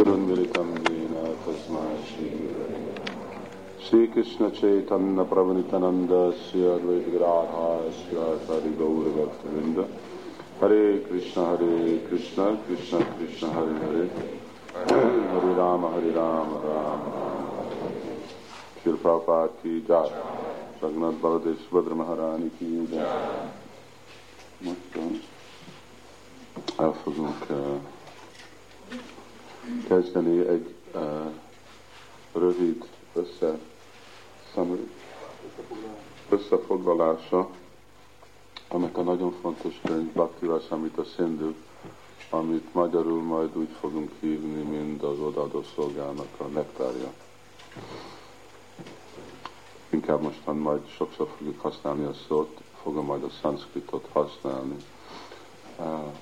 Madhurandiritam Dina Tasmai Shri Krishna Chaitanya Prabhanitananda Shri Advaita Radha Shri Acharya Gaura Bhaktivinda Hare Krishna Hare Krishna Krishna Krishna Hare Hare. Hare Rama Hare Rama Rama Shri Prabhupada ki jai. Raghunath Bhagadev Subhadra Maharani ki jai. Most el fogunk kezdeni egy uh, rövid össze, összefoglalása, annak a nagyon fontos könyv Bhakti Rasamrita Sindhu, amit magyarul majd úgy fogunk hívni, mint az odaadó szolgának a nektárja. Inkább mostan majd sokszor fogjuk használni a szót, fogom majd a szanszkritot használni. Uh,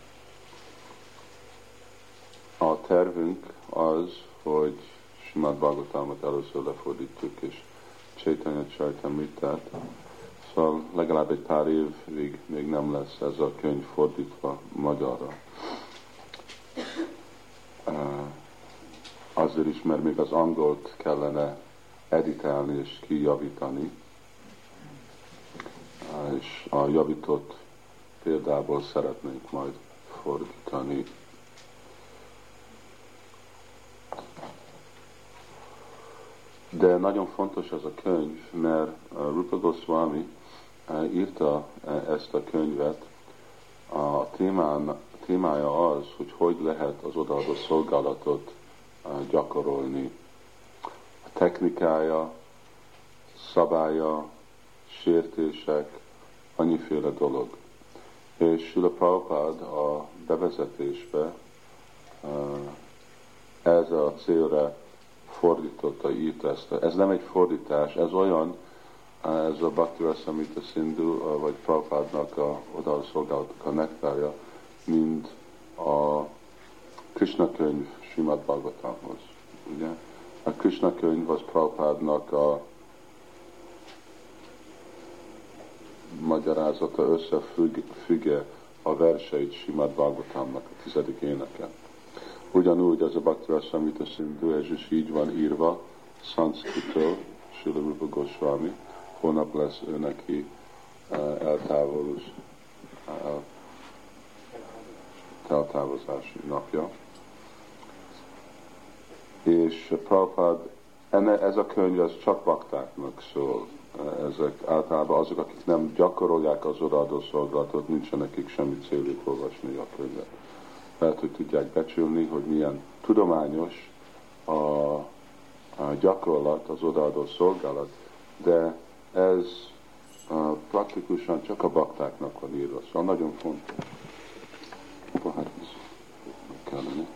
a tervünk az, hogy Simát Bhagavatamot először lefordítjuk, és Chaitanya Charitamritát. Szóval legalább egy pár évig még nem lesz ez a könyv fordítva magyarra. Azért is, mert még az angolt kellene editálni és kijavítani, és a javított példából szeretnénk majd fordítani De nagyon fontos ez a könyv, mert Rupa Goswami eh, írta eh, ezt a könyvet. A témán, témája az, hogy hogy lehet az odaadó szolgálatot gyakorolni. A technikája, szabálya, sértések, annyiféle dolog. És Sula Prabhupád a bevezetésbe ez a célra fordította, írta ezt. Ez nem egy fordítás, ez olyan, ez a Bhakti Rasamita Sindhu, vagy Prabhupádnak a odaadó szolgálatok a nektárja, mint a Krishna könyv Simad Bhagavatamhoz. Ugye? A Krishna könyv az Prabhupádnak a magyarázata összefügge a verseit Simad Bhagavatamnak, a tizedik éneket. Ugyanúgy az a Bhakti Samhita Sindhu, ez is így van írva, Sanskritől, Sula Rupa Goswami, hónap lesz ő neki uh, eltávolus, uh, eltávozási napja. És Prabhupád, ez a könyv az csak baktáknak szól. Ezek általában azok, akik nem gyakorolják az odaadó szolgálatot, nincsen nekik semmi céljuk olvasni a könyvet lehet, hogy tudják becsülni, hogy milyen tudományos a, a gyakorlat, az odaadó szolgálat, de ez a, praktikusan csak a baktáknak van írva, szóval nagyon fontos. Hát kellene.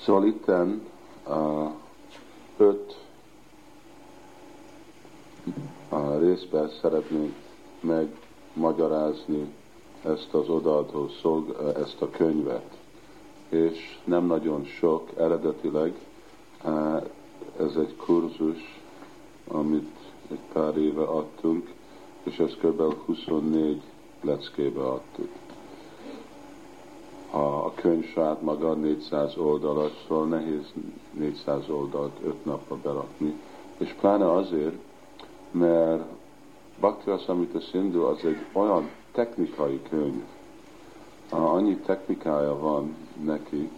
Szóval itten uh, öt uh, részben szeretnénk megmagyarázni ezt az odaadó szolg, ezt a könyvet. És nem nagyon sok, eredetileg ez egy kurzus, amit egy pár éve adtunk, és ezt kb. 24 leckébe adtuk. A, könyv saját maga 400 oldalas, szóval nehéz 400 oldalt 5 napba berakni, és pláne azért, mert Bhakti Asamita Sindhu az egy olyan technikai könyv. Annyi technikája van neki,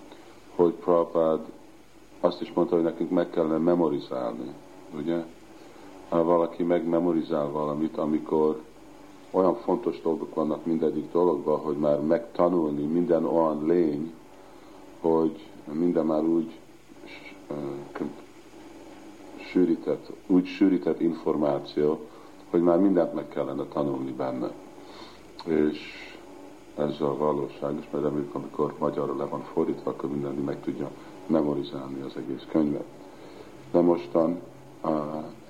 hogy Prabhupád azt is mondta, hogy nekünk meg kellene memorizálni, ugye? Ha valaki megmemorizál valamit, amikor olyan fontos dolgok vannak mindegyik dologban, hogy már megtanulni minden olyan lény, hogy minden már úgy sűrített, úgy sűrített információ, hogy már mindent meg kellene tanulni benne és ez a valóság, és majd reméljük, amikor magyarra le van fordítva, akkor mindenki meg tudja memorizálni az egész könyvet. De mostan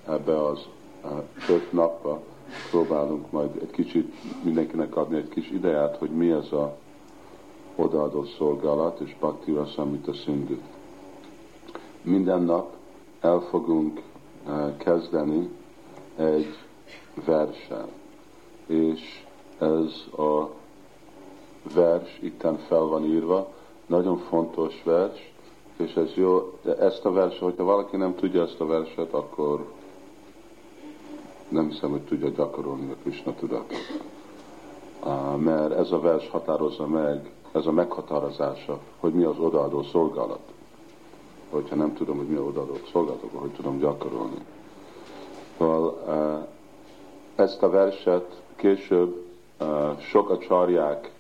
ebbe az öt napba próbálunk majd egy kicsit mindenkinek adni egy kis ideját, hogy mi ez a odaadó szolgálat, és Bhakti a Sindhu. Minden nap el fogunk kezdeni egy versen, és ez a vers itten fel van írva, nagyon fontos vers, És ez jó, de ezt a verset, hogyha valaki nem tudja ezt a verset, akkor nem hiszem, hogy tudja gyakorolni a Krishna tudatot. Mert ez a vers határozza meg, ez a meghatározása, hogy mi az odaadó szolgálat. Hogyha nem tudom, hogy mi az odaadó szolgálat, akkor hogy tudom gyakorolni. Szóval ezt a verset később sok a csarják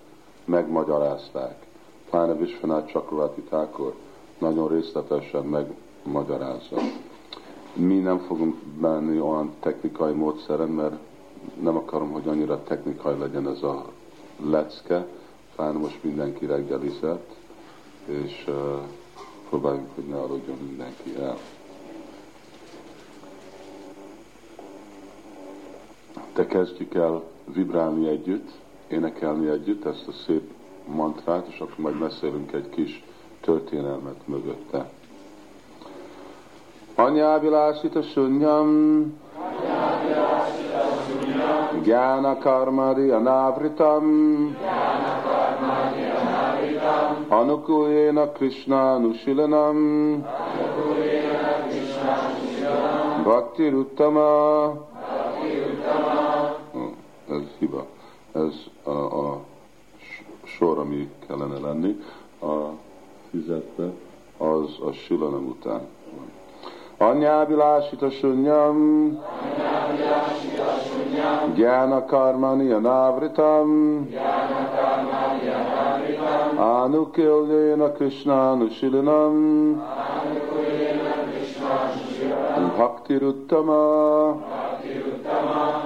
megmagyarázták. Pláne Vishwanath Chakravarti Thakur nagyon részletesen megmagyarázza. Mi nem fogunk menni olyan technikai módszeren, mert nem akarom, hogy annyira technikai legyen ez a lecke, pláne most mindenki reggelizett, és uh, próbáljunk, hogy ne aludjon mindenki el. De kezdjük el vibrálni együtt, énekelni együtt ezt a szép mantrát, és akkor majd beszélünk egy kis történelmet mögötte. Anyávilásita sunyam Gyána karmadi anavritam Anukuljena Krishna Nushilanam Bhakti Ruttama hiba. Ez a, a sor, ami kellene lenni. A fizetve, az a Silanam után van. Anyábilásita sunyam, Gyána karmani anavritam, Anukiljena Krishna Nushilinam, Bhakti Ruttama,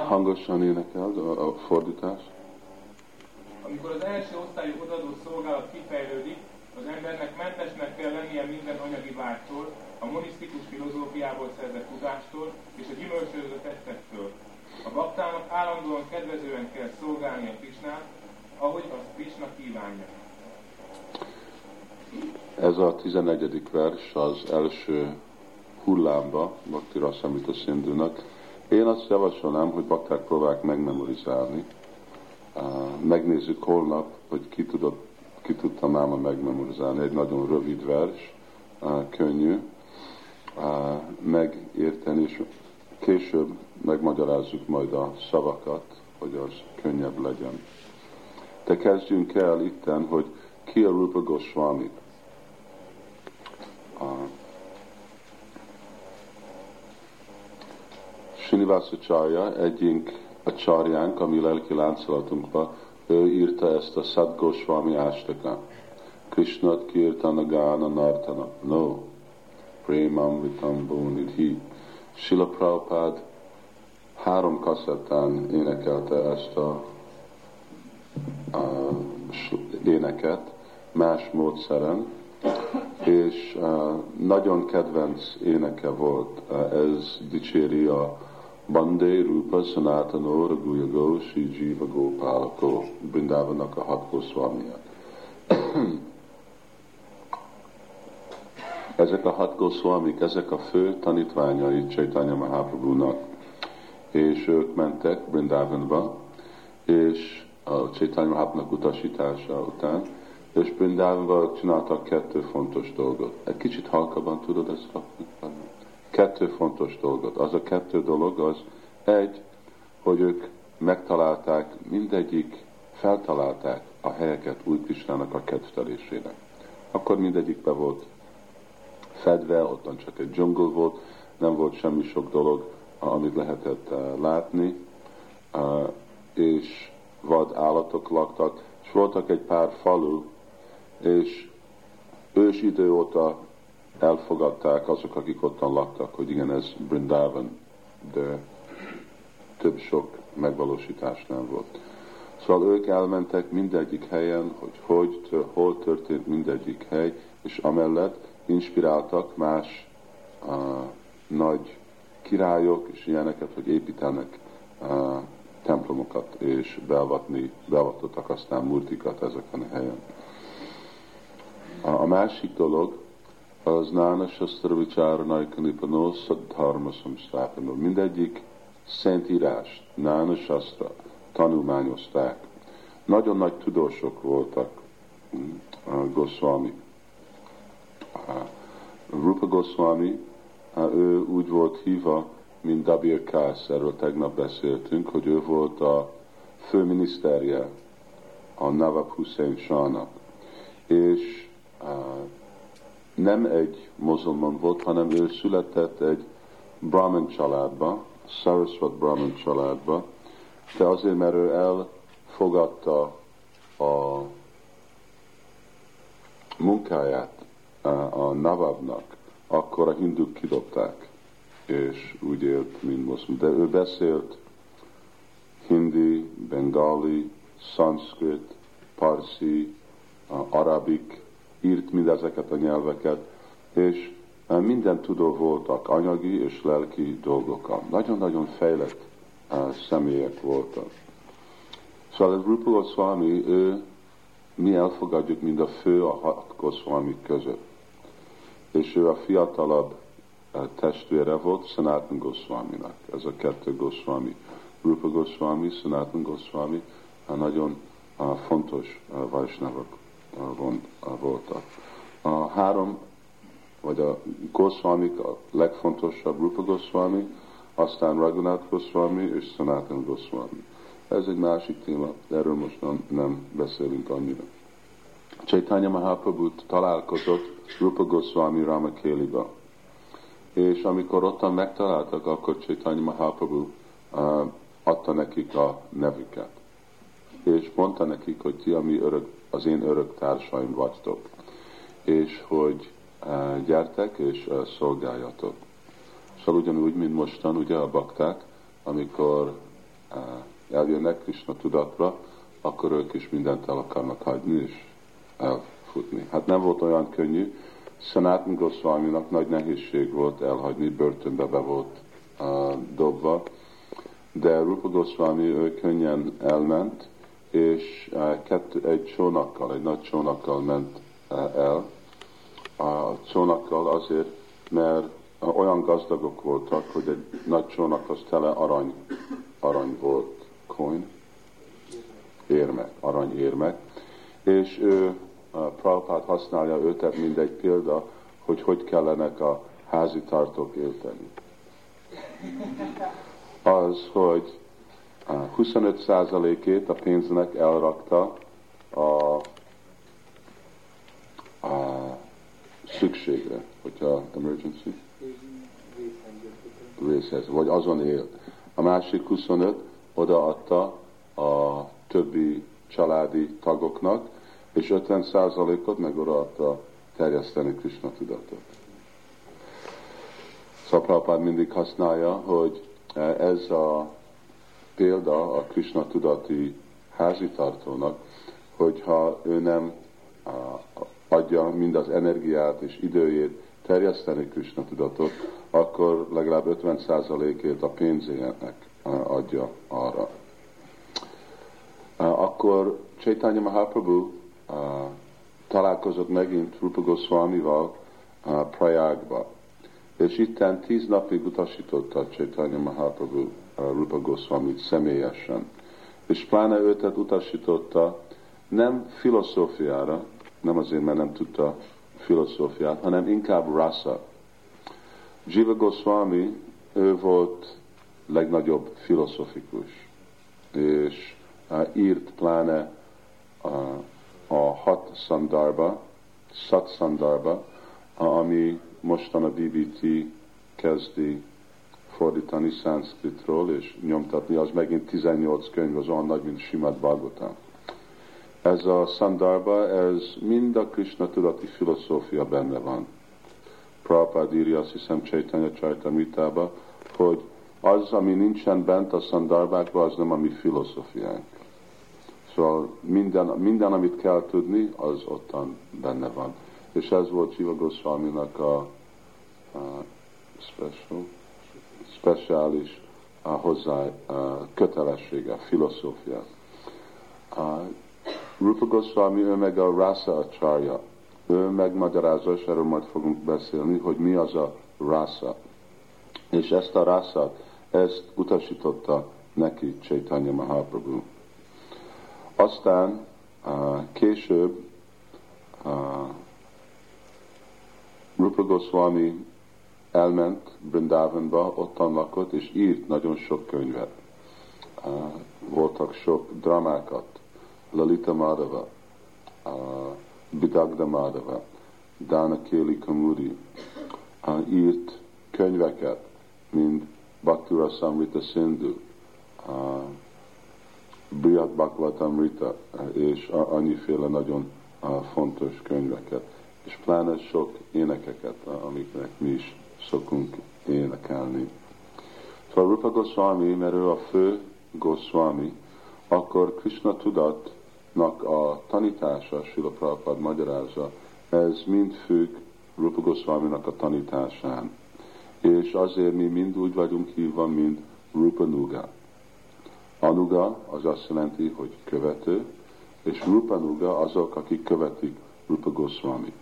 hangosan énekel a, a fordítás. Amikor az első osztályú odadó szolgálat kifejlődik, az embernek mentesnek kell lennie minden anyagi vágytól, a monisztikus filozófiából szerzett tudástól és a gyümölcsöző tettektől. A baktának állandóan kedvezően kell szolgálni a Krisnát, ahogy azt Krishna kívánja. Ez a 11. vers az első hullámba, Bhakti Rasamita Szindúnak. Én azt javasolnám, hogy bakták próbálják megmemorizálni. Megnézzük holnap, hogy ki tudott ki tudtam máma megmemorizálni. Egy nagyon rövid vers, könnyű megérteni, és később megmagyarázzuk majd a szavakat, hogy az könnyebb legyen. De kezdjünk el itten, hogy ki a Rupa Goswami. Srinivasa Charya, egyik a csarjánk, ami lelki láncolatunkban, ő írta ezt a Sadgoswami Ástaka. Krishnat Kirtana Gana Nartana. No. Premamritam Bonidhi. Sila Prabhupád három kaszettán énekelte ezt a, a éneket, más módszeren, és uh, nagyon kedvenc éneke volt. Uh, ez dicséri a Bande Rupa Sanatano Raguyago Sri Jiva Gopalako Brindavanaka hat Goswamiak. ezek a hat Goswamik, ezek a fő tanítványai Chaitanya Mahaprabhu-nak, és ők mentek Brindavanba, és a Chaitanya Mahaprabhu utasítása után, és Brindavanba csináltak kettő fontos dolgot. Egy kicsit halkabban tudod ezt rakni? Kettő fontos dolgot. Az a kettő dolog az egy, hogy ők megtalálták, mindegyik feltalálták a helyeket új Krisnának a kedvelésének. Akkor mindegyik be volt fedve, ottan csak egy dzsungel volt, nem volt semmi sok dolog, amit lehetett uh, látni, uh, és vad állatok laktak, és voltak egy pár falu, és ős idő óta elfogadták azok, akik ottan laktak, hogy igen, ez Brindavan, de több sok megvalósítás nem volt. Szóval ők elmentek mindegyik helyen, hogy hogy, hol történt mindegyik hely, és amellett inspiráltak más uh, nagy királyok és ilyeneket, hogy építenek uh, templomokat, és beavatni, beavatottak aztán murtikat ezeken a helyen. A, másik dolog, az Nána Sastra Vicsáranaika Nipanó Szadharma Samsthapanó. Mindegyik szentírás, Nána Sastra, tanulmányozták. Nagyon nagy tudósok voltak a Goswami. Rupa Goswami, ő úgy volt hívva, mint Dabir Kász, erről tegnap beszéltünk, hogy ő volt a főminiszterje a Nawab Hussein Shahnak. És nem egy mozulman volt, hanem ő született egy Brahman családba, Saraswat Brahman családba, de azért, mert ő elfogadta a munkáját a Navabnak, akkor a hinduk kidobták, és úgy élt, mint muszlim. De ő beszélt hindi, bengali, szanszkrit, parsi, arabik, írt mindezeket a nyelveket, és minden tudó voltak, anyagi és lelki dolgokkal. Nagyon-nagyon fejlett személyek voltak. Szóval Rupa Goswami, ő, mi elfogadjuk, mind a fő a hat Goswami között. És ő a fiatalabb testvére volt Sanatan Goswaminak. Ez a kettő Goswami. Rupa Goswami, Sanatan Goswami, nagyon fontos vajsnavok voltak. A három, vagy a Goswamik a legfontosabb Rupa Goswami, aztán Raghunath Goswami és Sanatan Goswami. Ez egy másik téma, erről most nem, nem beszélünk annyira. Chaitanya Mahaprabhu találkozott Rupa Goswami Ramakéliba. És amikor ottan megtaláltak, akkor Chaitanya Mahaprabhu adta nekik a nevüket. És mondta nekik, hogy ti a mi örök, az én örök társaim vagytok. És hogy uh, gyertek és uh, szolgáljatok. Szóval ugyanúgy, mint mostan, ugye a bakták, amikor uh, eljönnek Krishna tudatra, akkor ők is mindent el akarnak hagyni és elfutni. Hát nem volt olyan könnyű, Sanatan Goswaminak nagy nehézség volt elhagyni, börtönbe be volt uh, dobva, de Rupa Goswami ő könnyen elment, és uh, kettő, egy csónakkal, egy nagy csónakkal ment uh, el. A csónakkal azért, mert uh, olyan gazdagok voltak, hogy egy nagy csónak az tele arany, arany volt, coin, érmek, aranyérmek, és ő Prabhupád használja őtet, mint egy példa, hogy hogy kellenek a házi tartók élteni. Az, hogy 25%-ét a pénznek elrakta a, a szükségre, hogyha emergency részhez, vagy azon él. A másik 25 odaadta a többi családi tagoknak, és 50%-ot meg odaadta terjeszteni Krishna tudatot. Szaprapád mindig használja, hogy ez a példa a Krishna tudati házitartónak, hogyha ő nem adja mind az energiát és időjét terjeszteni Krishna tudatot, akkor legalább 50%-ét a pénzének adja arra. Akkor Chaitanya Mahaprabhu találkozott megint Rupa Goswamival Prayagba. És itten tíz napig utasította Chaitanya Mahaprabhu Rupa Goswamit személyesen. És pláne őtet utasította nem filozófiára, nem azért, mert nem tudta filozófiát, hanem inkább rasa. Jiva Goswami, ő volt legnagyobb filozofikus, és írt pláne uh, a hat szandarba, szat szandarba, ami mostan a DBT kezdi fordítani szanszkritról és nyomtatni, az megint 18 könyv, az olyan nagy, mint Simad Bhagavatam. Ez a szandarba, ez mind a Krishna tudati filozófia benne van. Prabhupád írja, azt hiszem Chaitanya Charitamritába, hogy az, ami nincsen bent a szandarbákban, az nem a mi filozófiánk. Szóval minden, minden, amit kell tudni, az ottan benne van. És ez volt Siva Goswami-nak a, a special, speciális a hozzá a kötelessége, filozófia. A Rupa Goswami, ő meg a Rasa Acharya. Ő megmagyarázza, és erről majd fogunk beszélni, hogy mi az a rasa. És ezt a rasa, ezt utasította neki Chaitanya Mahaprabhu. Aztán később Rupa Goswami elment Brindavanba, ottan lakott, és írt nagyon sok könyvet. Voltak sok dramákat, Lalita Madhava, Bidagda Madhava, Dana Kéli Kamudi, írt könyveket, mint Bhaktura Samrita Sindhu, Brihat Bhagavatamrita, és annyiféle nagyon fontos könyveket, és pláne sok énekeket, amiknek mi is szokunk énekelni. Szóval Rupa Goswami, mert ő a fő Goswami, akkor Krishna tudatnak a tanítása, Sila Prabhupada magyarázza, ez mind függ Rupa Goswami-nak a tanításán. És azért mi mind úgy vagyunk hívva, mint Rupa Nuga. Anuga az azt jelenti, hogy követő, és Rupa Nuga azok, akik követik Rupa Goswami.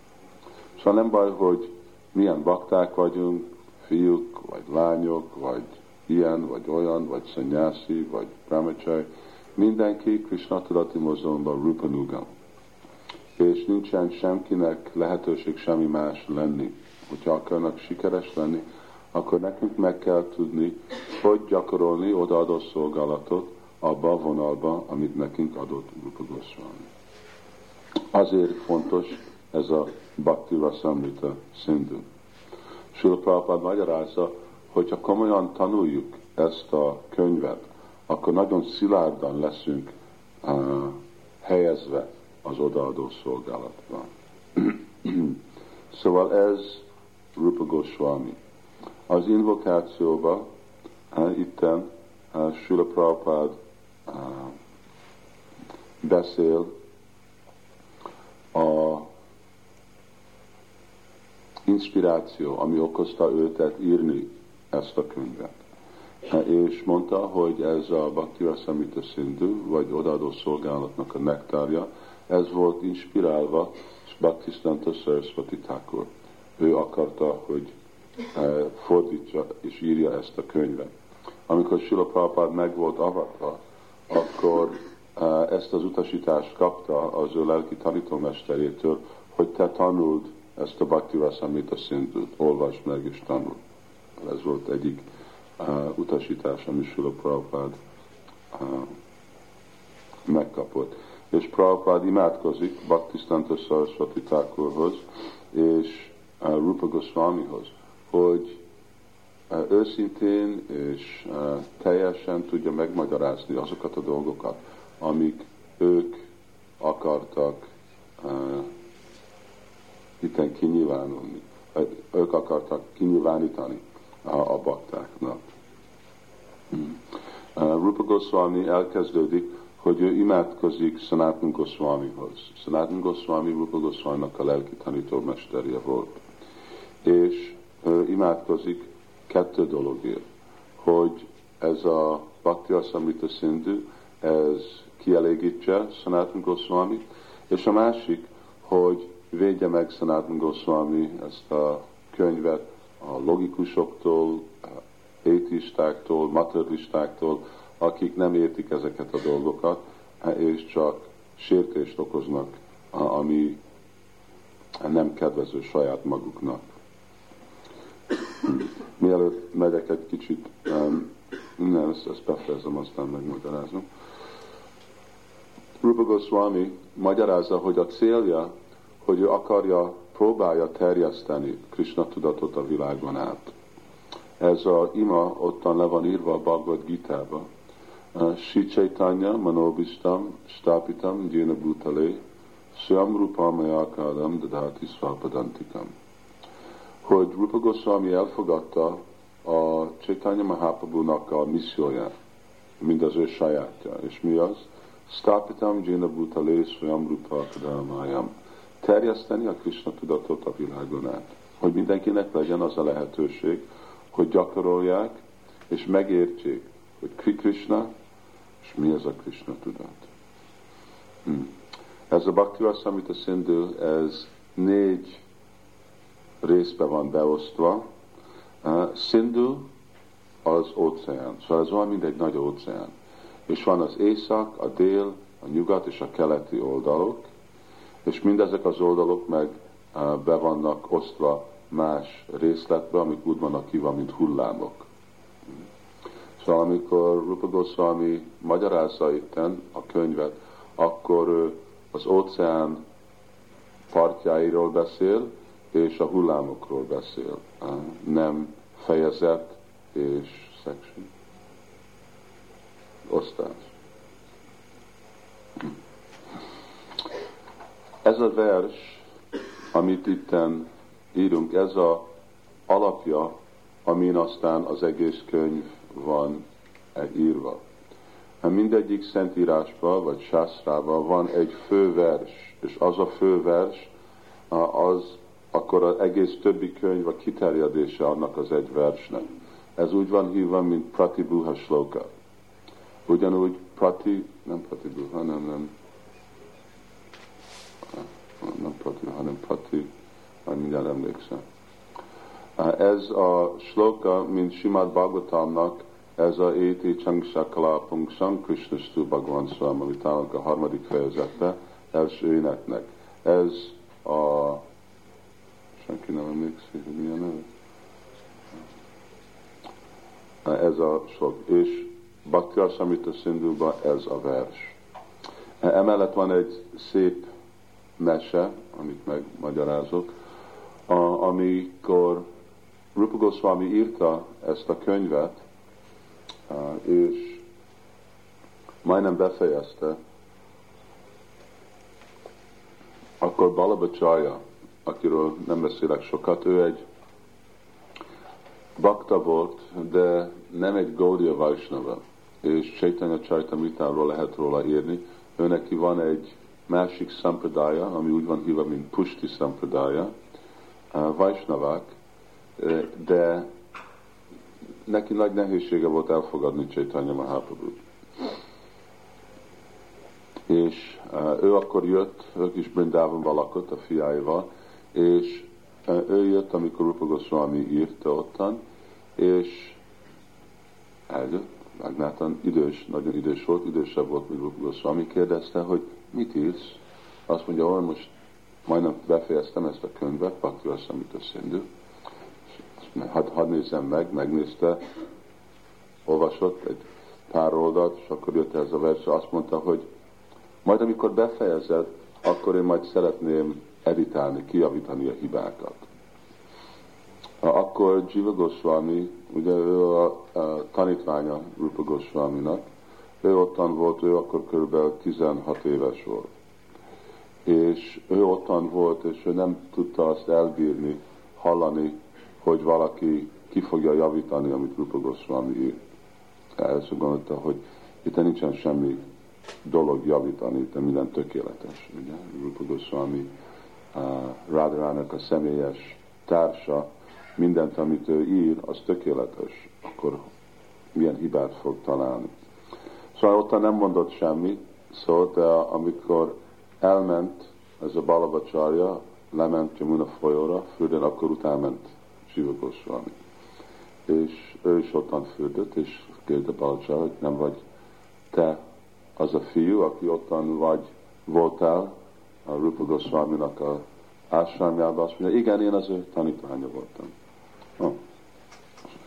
Szóval nem baj, hogy milyen bakták vagyunk, fiúk, vagy lányok, vagy ilyen, vagy olyan, vagy szanyászi, vagy brahmachari, mindenki Krishna tudati mozgalomban Rupanuga. És nincsen semkinek lehetőség semmi más lenni. Hogyha akarnak sikeres lenni, akkor nekünk meg kell tudni, hogy gyakorolni odaadott szolgálatot abba a vonalba, amit nekünk adott Rupa. Azért fontos ez a Bhakti Rasamrita Sindhu. Sula Prabhupada magyarázza, hogyha komolyan tanuljuk ezt a könyvet, akkor nagyon szilárdan leszünk uh, helyezve az odaadó szolgálatban. szóval ez Rupa Goswami. Az invokációban uh, itten uh, Sula Prabhupada uh, beszél a inspiráció, ami okozta őtet írni ezt a könyvet. És mondta, hogy ez a Bhakti Rasamita Sindhu, vagy odaadó szolgálatnak a nektárja, ez volt inspirálva Bhaktisztanta Saraswati Thakur. Ő akarta, hogy eh, fordítsa és írja ezt a könyvet. Amikor Sila Prabhupád meg volt avatva, akkor eh, ezt az utasítást kapta az ő lelki tanítómesterétől, hogy te tanuld ezt a Bhakti Rasamrita szintűt olvasd meg és tanul. Ez volt egyik uh, utasítás, ami Sula Prabhupád uh, megkapott. És Prabhupád imádkozik Bhaktisztanta Saraswati Thakurhoz és uh, Rupa Goswamihoz, hogy uh, őszintén és uh, teljesen tudja megmagyarázni azokat a dolgokat, amik ők akartak uh, itten kinyilvánulni. Ők akartak kinyilvánítani a, a baktáknak. Hmm. Rupa Goswami elkezdődik, hogy ő imádkozik Sanatana Goswamihoz. Sanatana Goswami Rupa Goswaminak a lelki tanítómesterje volt. És ő imádkozik kettő dologért, hogy ez a Bhakti Asamrita Sindhu, ez kielégítse Sanatana Goswami, és a másik, hogy védje meg Sanatana Goswami ezt a könyvet a logikusoktól, étistáktól, materialistáktól, akik nem értik ezeket a dolgokat, és csak sértést okoznak, ami nem kedvező saját maguknak. Mielőtt megyek egy kicsit, nem, ezt, ezt befejezem, aztán megmagyarázom. Rupa Goswami magyarázza, hogy a célja hogy ő akarja, próbálja terjeszteni Krishna tudatot a világon át. Ez a ima ottan le van írva a Bhagavad Gita-ba. Si Chaitanya Manobistam Stapitam Jena Bhutale Swam Rupamayakáram Dadati Svapadantikam. Hogy Rupa Goswami elfogadta a Chaitanya Mahaprabhu-nak a misszióját, mind az ő sajátja. És mi az? Stapitam Jena Bhutale Swam Rupakadámájam terjeszteni a Krishna tudatot a világon át. Hogy mindenkinek legyen az a lehetőség, hogy gyakorolják és megértsék, hogy ki Krishna, és mi ez a Krishna tudat. Hmm. Ez a Bhakti Rasamrita Sindhu, ez négy részbe van beosztva. Uh, az óceán, szóval ez olyan, mint egy nagy óceán. És van az észak, a dél, a nyugat és a keleti oldalok, és mindezek az oldalok meg be vannak osztva más részletbe, amik úgy vannak ki van, mint hullámok. Szóval amikor Rupa Goswami magyarázza itten a könyvet, akkor ő az óceán partjáiról beszél, és a hullámokról beszél, nem fejezet és section. Osztás. Ez a vers, amit itten írunk, ez a alapja, amin aztán az egész könyv van írva. Mindegyik szentírásban, vagy sászrában van egy fő vers, és az a fő vers, az akkor az egész többi könyv a kiterjedése annak az egy versnek. Ez úgy van hívva, mint Pratibuha Shloka. Ugyanúgy Prati, nem Pratibuha, nem, nem, nem Prati, hanem Prati, majd mindjárt emlékszem. Ez a sloka, mint Simad Bhagavatamnak, ez a Éti Changsakala Pungsam Krishna Stu Bhagavan amit a harmadik fejezete, első éneknek. Ez a senki nem emlékszik, hogy milyen neve? Ez a sok. És Bhakti Asamita Szindúban ez a vers. Emellett van egy szép mese, amit megmagyarázok, a, amikor Rupa Goswami írta ezt a könyvet, és majdnem befejezte, akkor Balabacsaja, akiről nem beszélek sokat, ő egy bakta volt, de nem egy Gaudiya Vaisnava, és Chaitanya Charitamritáról lehet róla írni. Ő neki van egy másik szampradája, ami úgy van hívva, mint Pusti szampradája, Vaisnavák, de neki nagy nehézsége volt elfogadni Chaitanya Mahaprabhu. És ő akkor jött, ők is Brindávonba lakott a fiáival, és ő jött, amikor Rupa Goswami írta ottan, és eljött, Magnátán idős, nagyon idős volt, idősebb volt, mint Rupa Goswami, kérdezte, hogy mit írsz? Azt mondja, hogy most majdnem befejeztem ezt a könyvet, Bhakti amit a Szindű, hadd had nézzem meg, megnézte, olvasott egy pár oldalt, és akkor jött ez a vers, azt mondta, hogy majd amikor befejezed, akkor én majd szeretném editálni, kijavítani a hibákat. Akkor Jiva Goswami, ugye ő a, a tanítványa Rupa Goswaminak, ő ottan volt, ő akkor kb. 16 éves volt. És ő ottan volt, és ő nem tudta azt elbírni, hallani, hogy valaki ki fogja javítani, amit Rupa Goswami írt. Ezt gondolta, hogy itt nincsen semmi dolog javítani, itt minden tökéletes. Ugye? Rupa Goswami Radharának a személyes társa, mindent, amit ő ír, az tökéletes, akkor milyen hibát fog találni. Szóval nem mondott semmit, szóval de amikor elment ez a Balabacsarja, lement Jamuna folyóra, fürdőn, akkor utána ment Siva Goswami. És ő is ottan fürdött, és kérdezte Balacsarja, hogy nem vagy te az a fiú, aki ottan vagy, voltál, a Rupa Goswami-nak a ásványában, azt mondja, igen, én az ő tanítványa voltam. Oh,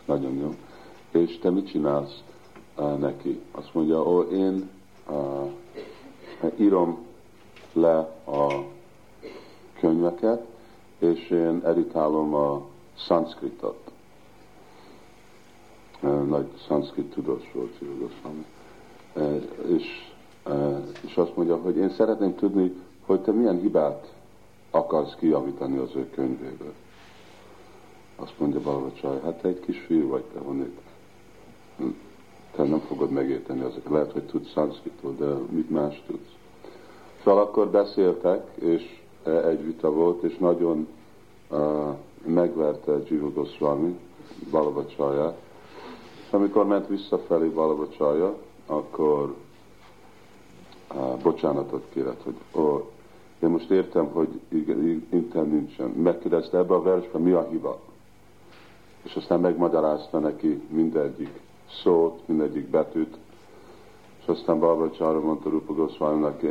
nagyon jó. És te mit csinálsz neki? Azt mondja, ó, én uh, írom le a könyveket, és én editálom a szanszkritot. Nagy szanszkrit tudós volt. Uh, és, és azt mondja, hogy én szeretném tudni, hogy te milyen hibát akarsz kijavítani az ő könyvéből. Azt mondja Balvacsaj, hát egy kis fiú vagy, te honnét. Te nem fogod megérteni azokat. Lehet, hogy tudsz szanszkritot, de mit más tudsz. Szóval akkor beszéltek, és egy vita volt, és nagyon uh, megverte Jiva Goswami Balavacsaját. És amikor ment visszafelé Balavacsaja, akkor uh, bocsánatot kérett, hogy oh, én most értem, hogy igen, inten nincsen. Megkérdezte ebbe a versben, mi a hiba. És aztán megmagyarázta neki mindegyik szót, mindegyik betűt. És aztán Balbacsára mondta Rupa Goswami-nak,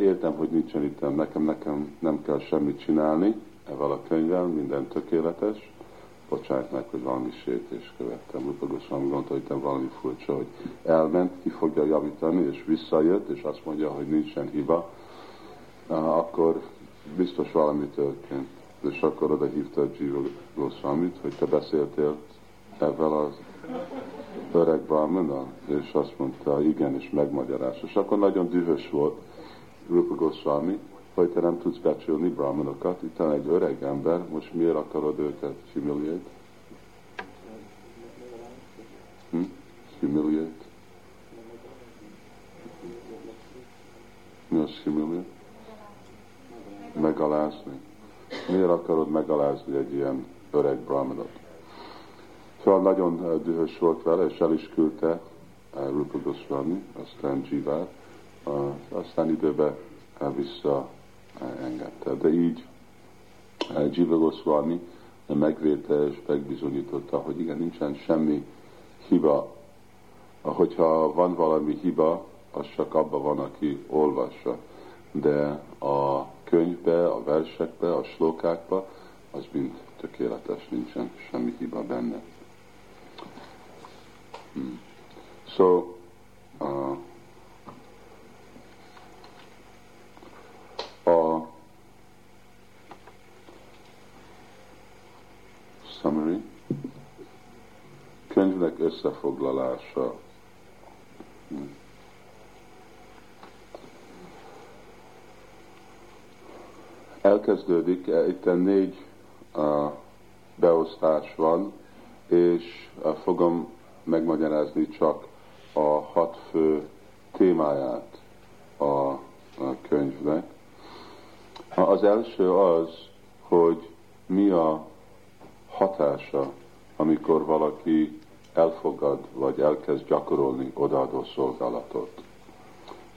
értem, hogy nincsen itt, nekem, nekem nem kell semmit csinálni, ezzel a könyvvel, minden tökéletes, bocsájt meg, hogy valami sértés követtem. Rupa Goswami gondolta, hogy valami furcsa, hogy elment, ki fogja javítani, és visszajött, és azt mondja, hogy nincsen hiba, akkor biztos valami történt. És akkor oda hívta Jiva Goswamit, hogy te beszéltél ezzel az öreg Brahmannal, és azt mondta, igen, és megmagyarázta. És akkor nagyon dühös volt Rupa Goswami, hogy te nem tudsz becsülni brahmanokat, itt egy öreg ember, most miért akarod őket humiliate? Hm? Humiliate? Mi az humiliate? Megalázni. Miért akarod megalázni egy ilyen öreg brahmanot? Szóval nagyon dühös volt vele, és el is küldte Rupa Goswami, aztán Jivát, aztán időben vissza engedte. De így Jiva Goswami megvédte és megbizonyította, hogy igen, nincsen semmi hiba. Hogyha van valami hiba, az csak abban van, aki olvassa. De a könyvbe, a versekbe, a slókákba, az mind tökéletes, nincsen semmi hiba benne. Hmm. So, uh, a summary, könyvnek összefoglalása. Elkezdődik, e, itt négy uh, beosztás van, és uh, fogom megmagyarázni csak a hat fő témáját a, a könyvnek. Az első az, hogy mi a hatása, amikor valaki elfogad, vagy elkezd gyakorolni odaadó szolgálatot.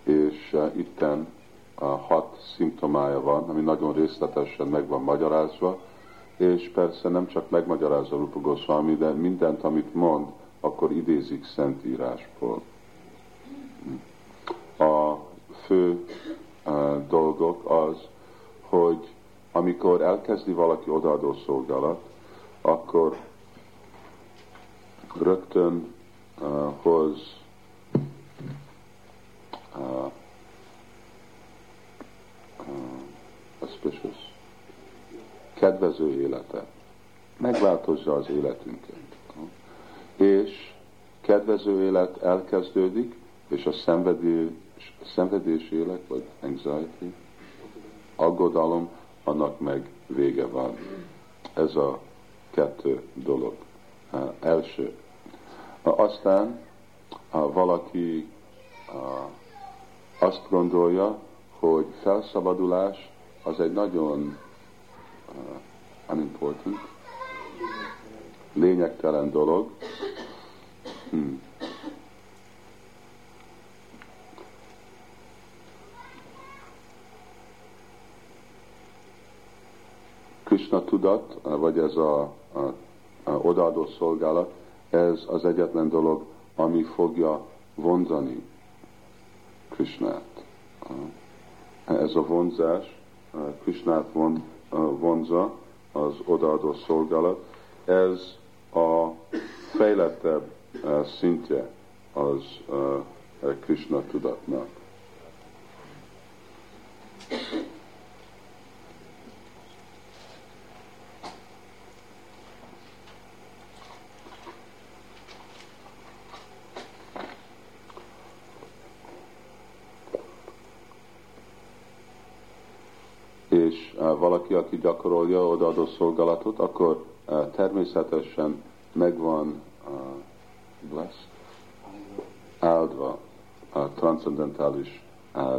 És uh, itten a hat szimptomája van, ami nagyon részletesen meg van magyarázva, és persze nem csak megmagyarázza Rupa Goswami, de mindent, amit mond, akkor idézik Szentírásból. A fő dolgok az, hogy amikor elkezdi valaki odaadó szolgálat, akkor rögtön uh, hoz uh, uh, auspicious, kedvező életet. Megváltozza az életünket. És kedvező élet elkezdődik, és a szenvedés, szenvedés élet, vagy anxiety, aggodalom, annak meg vége van. Ez a kettő dolog. Első. Aztán valaki azt gondolja, hogy felszabadulás az egy nagyon unimportant, lényegtelen dolog. Hmm. Krishna tudat, vagy ez a, a, a odaadó szolgálat, ez az egyetlen dolog, ami fogja vonzani Krishnát. Ez a vonzás, Krishnát von, vonza, az odaadó szolgálat, ez a fejlettebb szintje az Krishna tudatnak. valaki, aki gyakorolja odaadó szolgálatot, akkor természetesen megvan blessed, áldva a transzendentális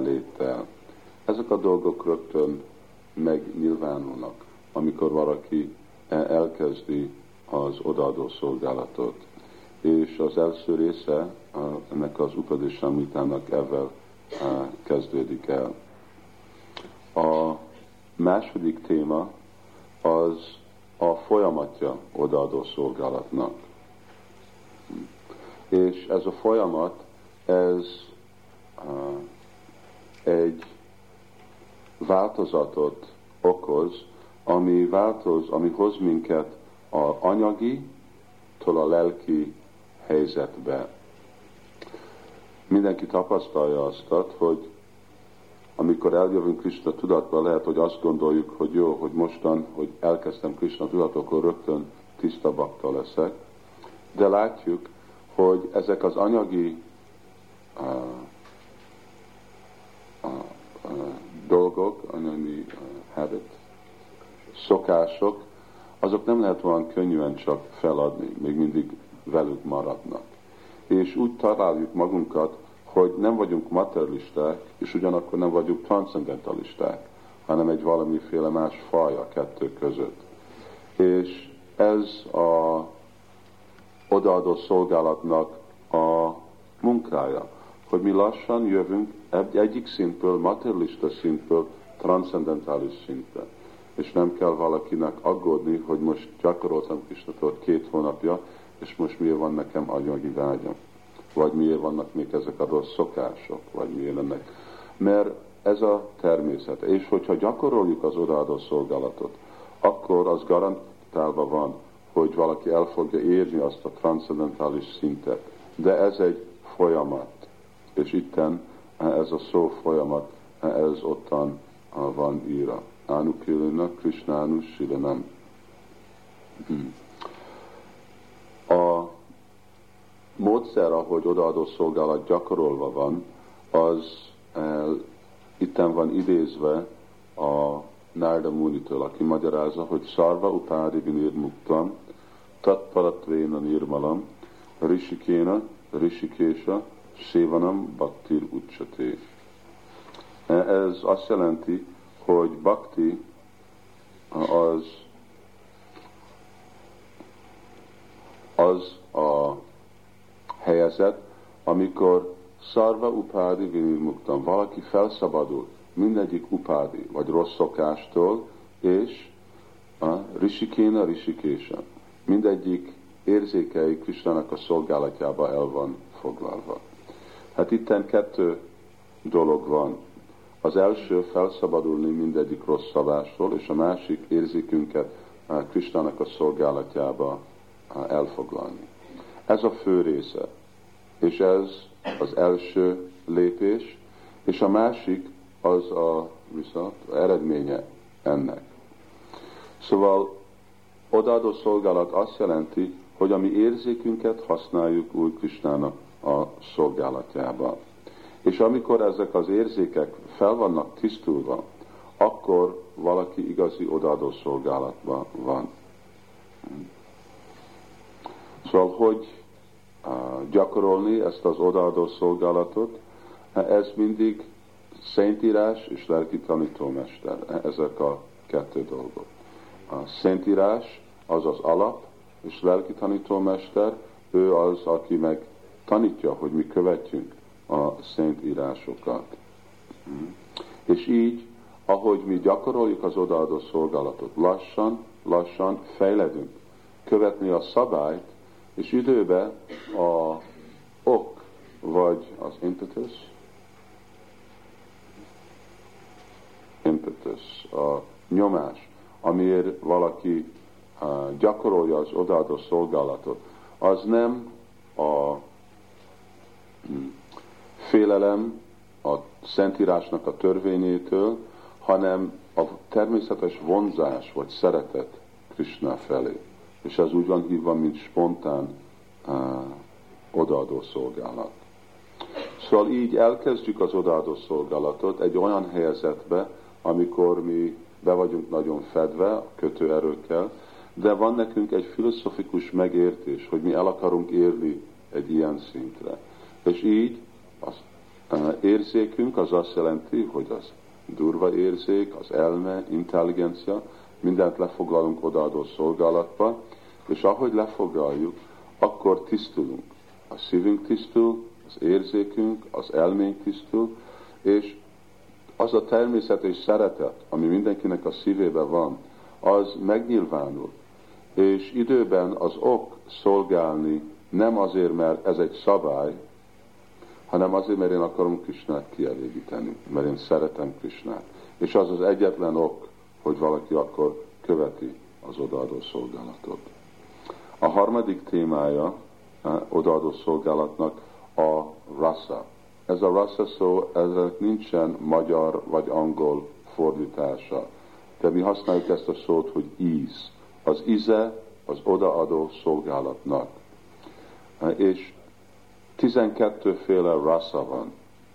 léttel. Ezek a dolgok rögtön megnyilvánulnak, amikor valaki elkezdi az odaadó szolgálatot. És az első része ennek az Upadisamitának ezzel kezdődik el. A második téma az a folyamatja odaadó szolgálatnak. És ez a folyamat, ez uh, egy változatot okoz ami változ, ami hoz minket a anyagi, tól a lelki helyzetbe. Mindenki tapasztalja azt, hogy amikor eljövünk Krishna tudatba, lehet, hogy azt gondoljuk, hogy jó, hogy mostan, hogy elkezdtem Krishna tudat, akkor rögtön tiszta bakta leszek. De látjuk, hogy ezek az anyagi uh, uh, uh, dolgok, anyagi habit, szokások, azok nem lehet olyan könnyűen csak feladni, még mindig velük maradnak. És úgy találjuk magunkat, hogy nem vagyunk materialisták, és ugyanakkor nem vagyunk transzcendentalisták, hanem egy valamiféle más faj a kettő között. És ez a odaadó szolgálatnak a munkája, hogy mi lassan jövünk egyik szintből, materialista szintből, transzendentális szintre. És nem kell valakinek aggódni, hogy most gyakoroltam Krisnatól két hónapja, és most miért van nekem anyagi vágyam vagy miért vannak még ezek a rossz szokások, vagy miért ennek. Mert ez a természet. És hogyha gyakoroljuk az odaadó szolgálatot, akkor az garantálva van, hogy valaki el fogja érni azt a transzendentális szintet. De ez egy folyamat. És itten ez a szó folyamat, ez ottan van írva. Anukilina Krishnánus Silanam. Hmm. A módszer, ahogy odaadó szolgálat gyakorolva van, az itten van idézve a Narda Munitől, aki magyarázza, hogy szarva utári vinirmuktam, tatparatvéna nirmalam, risikéna, risikésa, sévanam, baktir ucsaté. Ez azt jelenti, hogy bakti az az a helyezet, amikor szarva upádi vinirmuktam, valaki felszabadul mindegyik upádi, vagy rossz szokástól, és a risikéna risikésa. Mindegyik érzékei Kristának a szolgálatjába el van foglalva. Hát itten kettő dolog van. Az első felszabadulni mindegyik rossz szavástól, és a másik érzékünket Kristának a szolgálatjába elfoglalni. Ez a fő része. És ez az első lépés, és a másik az a viszont eredménye ennek. Szóval odaadó szolgálat azt jelenti, hogy a mi érzékünket használjuk új Krisnának a szolgálatjába. És amikor ezek az érzékek fel vannak tisztulva, akkor valaki igazi odaadó szolgálatban van. Szóval, hogy gyakorolni ezt az odaadó szolgálatot, ez mindig Szentírás és lelki tanítómester, ezek a kettő dolgok. A Szentírás az az alap, és lelki tanítómester, ő az, aki meg tanítja, hogy mi követjünk a Szentírásokat. Hmm. És így, ahogy mi gyakoroljuk az odaadó szolgálatot, lassan, lassan fejledünk. Követni a szabályt, és időben a ok, vagy az impetus, impetus, a nyomás, amiért valaki gyakorolja az odaadó szolgálatot, az nem a hm, félelem a Szentírásnak a törvényétől, hanem a természetes vonzás vagy szeretet Krishna felé és ez úgy van hívva, mint spontán uh, odaadó szolgálat. Szóval így elkezdjük az odaadó szolgálatot egy olyan helyzetbe, amikor mi be vagyunk nagyon fedve a kötőerőkkel, de van nekünk egy filozofikus megértés, hogy mi el akarunk érni egy ilyen szintre. És így az érzékünk az azt jelenti, hogy az durva érzék, az elme, intelligencia, mindent lefoglalunk odaadó szolgálatba, és ahogy lefoglaljuk, akkor tisztulunk. A szívünk tisztul, az érzékünk, az elménk tisztul, és az a természetes szeretet, ami mindenkinek a szívében van, az megnyilvánul. És időben az ok szolgálni nem azért, mert ez egy szabály, hanem azért, mert én akarom Krisnát kielégíteni, mert én szeretem Krisnát. És az az egyetlen ok, hogy valaki akkor követi az odaadó szolgálatot. A harmadik témája odaadó szolgálatnak a rasa. Ez a rasa szó, ezek nincsen magyar vagy angol fordítása, de mi használjuk ezt a szót, hogy íz. Az íze az odaadó szolgálatnak. És 12 féle rasa van,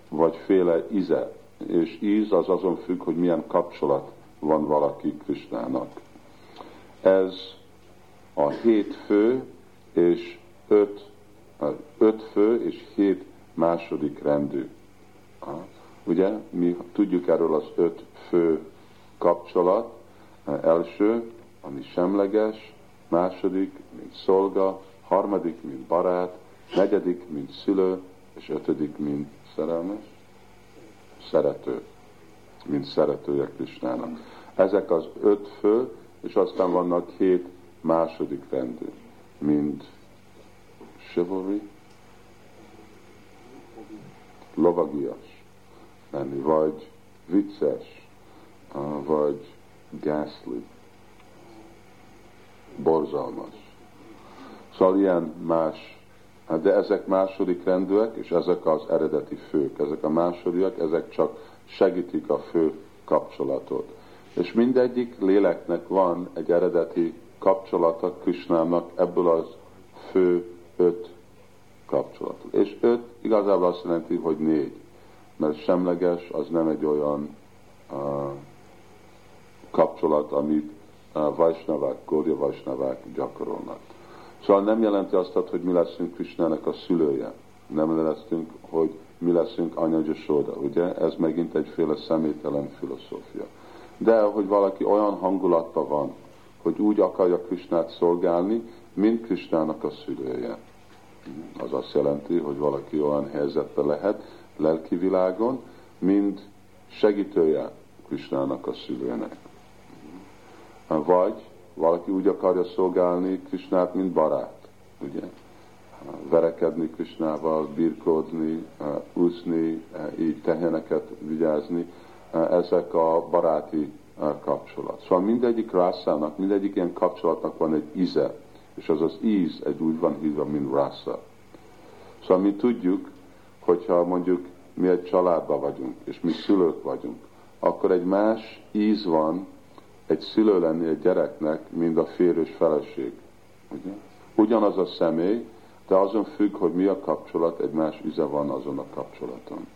vagy féle íze, és íz az azon függ, hogy milyen kapcsolat van valaki Krisnának. Ez a hét fő és öt, öt fő és hét második rendű. Ugye, mi tudjuk erről az öt fő kapcsolat. Első, ami semleges, második, mint szolga, harmadik, mint barát, negyedik, mint szülő, és ötödik, mint szerelmes, szerető, mint szeretője Krisnának. Ezek az öt fő, és aztán vannak hét második rendű, mint chivalry, lovagias lenni, vagy vicces, vagy ghastly, borzalmas. Szóval ilyen más, de ezek második rendűek, és ezek az eredeti fők. Ezek a másodiak, ezek csak segítik a fő kapcsolatot. És mindegyik léleknek van egy eredeti kapcsolata Krisnának ebből az fő öt kapcsolatot. És öt igazából azt jelenti, hogy négy. Mert semleges az nem egy olyan uh, kapcsolat, amit uh, Vajsnavák, Gória Vajsnavák gyakorolnak. Szóval nem jelenti azt, hogy mi leszünk Krisnának a szülője. Nem leszünk, hogy mi leszünk Anya Soda, ugye? Ez megint egyféle személytelen filozófia. De hogy valaki olyan hangulatban van, hogy úgy akarja Krisnát szolgálni, mint Krisnának a szülője. Az azt jelenti, hogy valaki olyan helyzetben lehet lelki világon, mint segítője Krisnának a szülőnek. Vagy valaki úgy akarja szolgálni Krisnát, mint barát, ugye? Verekedni Krisnával, birkódni, úszni, így teheneket vigyázni, ezek a baráti kapcsolat. Szóval mindegyik rászának, mindegyik ilyen kapcsolatnak van egy íze, és az az íz egy úgy van hívva, mint rásza. Szóval mi tudjuk, hogyha mondjuk mi egy családban vagyunk, és mi szülők vagyunk, akkor egy más íz van egy szülő lenni egy gyereknek, mint a férős feleség. Ugye? Ugyanaz a személy, de azon függ, hogy mi a kapcsolat, egy más üze van azon a kapcsolaton.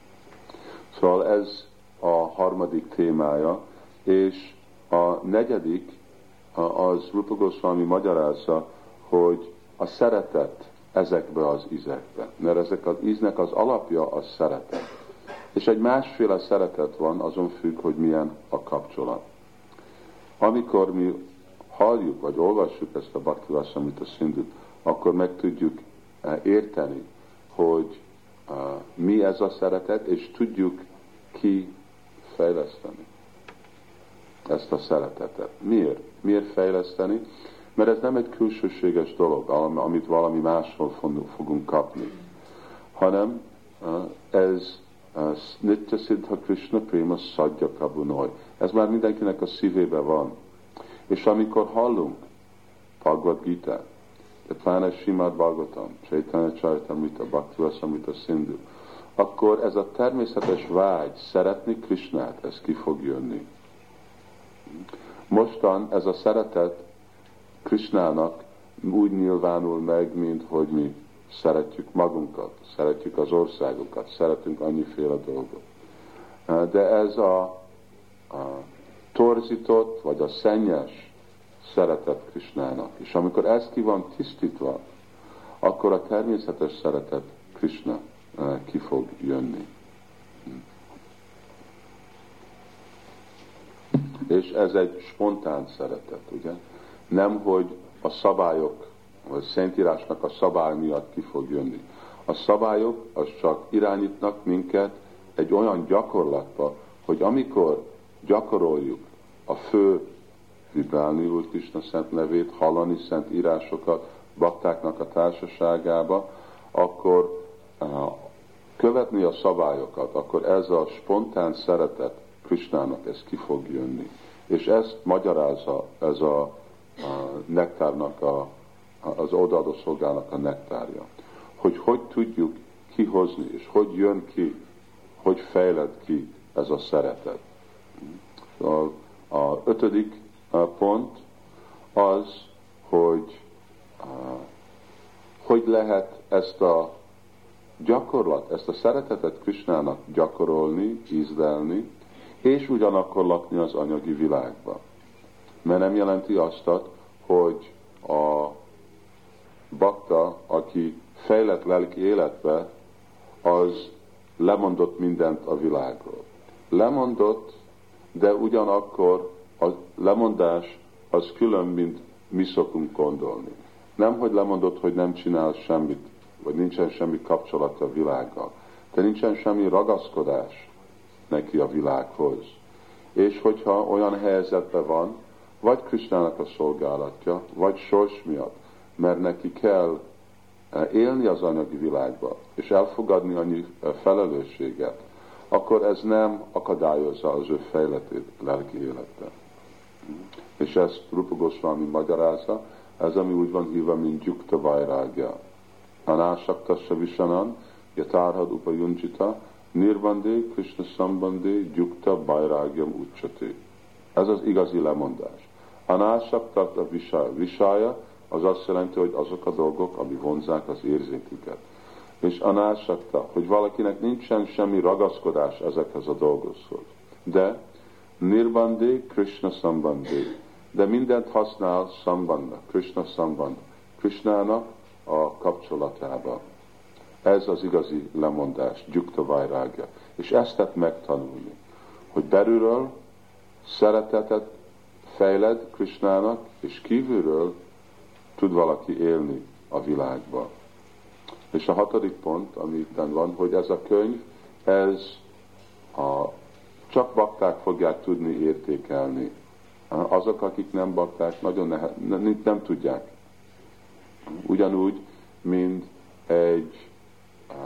Szóval ez a harmadik témája, és a negyedik az Rupa Goswami magyarázza, hogy a szeretet ezekbe az ízekbe. Mert ezek az íznek az alapja a szeretet. És egy másféle szeretet van, azon függ, hogy milyen a kapcsolat. Amikor mi halljuk, vagy olvassuk ezt a Bhakti amit a Szindut, akkor meg tudjuk eh, érteni, hogy uh, mi ez a szeretet, és tudjuk ki fejleszteni ezt a szeretetet. Miért? Miért fejleszteni? Mert ez nem egy külsőséges dolog, amit valami máshol fogunk kapni, hanem ez Nitya Siddha Krishna Prima Sadja Prabhunoy. Ez már mindenkinek a szívébe van. És amikor hallunk Bhagavad Gita, de pláne Simad Bhagavatam, Chaitanya Charitamrita, Bhakti Samrita Sindhu, akkor ez a természetes vágy szeretni Krishnát, ez ki fog jönni. Mostan ez a szeretet Krishnának úgy nyilvánul meg, mint hogy mi szeretjük magunkat, szeretjük az országokat, szeretünk annyiféle dolgot. De ez a, a torzított, vagy a szennyes szeretet Krishnának. És amikor ez ki van tisztítva, akkor a természetes szeretet Krishna eh, ki fog jönni. És ez egy spontán szeretet, ugye? Nem, hogy a szabályok, vagy a Szentírásnak a szabály miatt ki fog jönni. A szabályok az csak irányítnak minket egy olyan gyakorlatba, hogy amikor gyakoroljuk a fő vibrálni Úr Krishna szent nevét, hallani szent írásokat baktáknak a társaságába, akkor uh, követni a szabályokat, akkor ez a spontán szeretet Krishnának ez ki fog jönni. És ezt magyarázza ez a, a nektárnak, a, az odaadó szolgának a nektárja. Hogy hogy tudjuk kihozni, és hogy jön ki, hogy fejled ki ez a szeretet. A, a ötödik pont az, hogy hogy lehet ezt a gyakorlat, ezt a szeretetet Krisnának gyakorolni, ízlelni, és ugyanakkor lakni az anyagi világba. Mert nem jelenti azt, hogy a bakta, aki fejlett lelki életbe, az lemondott mindent a világról. Lemondott, de ugyanakkor a lemondás az külön, mint mi szokunk gondolni. Nem, hogy lemondott, hogy nem csinál semmit, vagy nincsen semmi kapcsolata a világgal, de nincsen semmi ragaszkodás neki a világhoz. És hogyha olyan helyzetben van, vagy Kristának a szolgálatja, vagy sors miatt, mert neki kell eh, élni az anyagi világba, és elfogadni annyi eh, felelősséget, akkor ez nem akadályozza az ő fejletét lelki életben. És ezt Rupa Goswami magyarázza, ez ami úgy van hívva, mint Gyukta Vajrágya. Anásaktasya Visanan, Yatárhad Upajuncsita, Nirvandé, Krishna Sambandé, Gyukta Vajrágyam Ucsati. Ez az igazi lemondás. Anásaktat a visája. Az azt jelenti, hogy azok a dolgok, ami vonzák az érzéküket. És anásakta, hogy valakinek nincsen semmi ragaszkodás ezekhez a dolgokhoz. De Nirbandé, Krishna Sambandé de mindent használ Sambanda, Krishna Sambanda, Krishnának a kapcsolatába. Ez az igazi lemondás, Gyukta Vajrágya. És ezt tett megtanulni, hogy belülről szeretetet fejled Krishnának, és kívülről tud valaki élni a világba. És a hatodik pont, ami itt van, hogy ez a könyv, ez a, csak bakták fogják tudni értékelni azok, akik nem bakták, nagyon nehe, nem, nem tudják. Ugyanúgy, mint egy uh,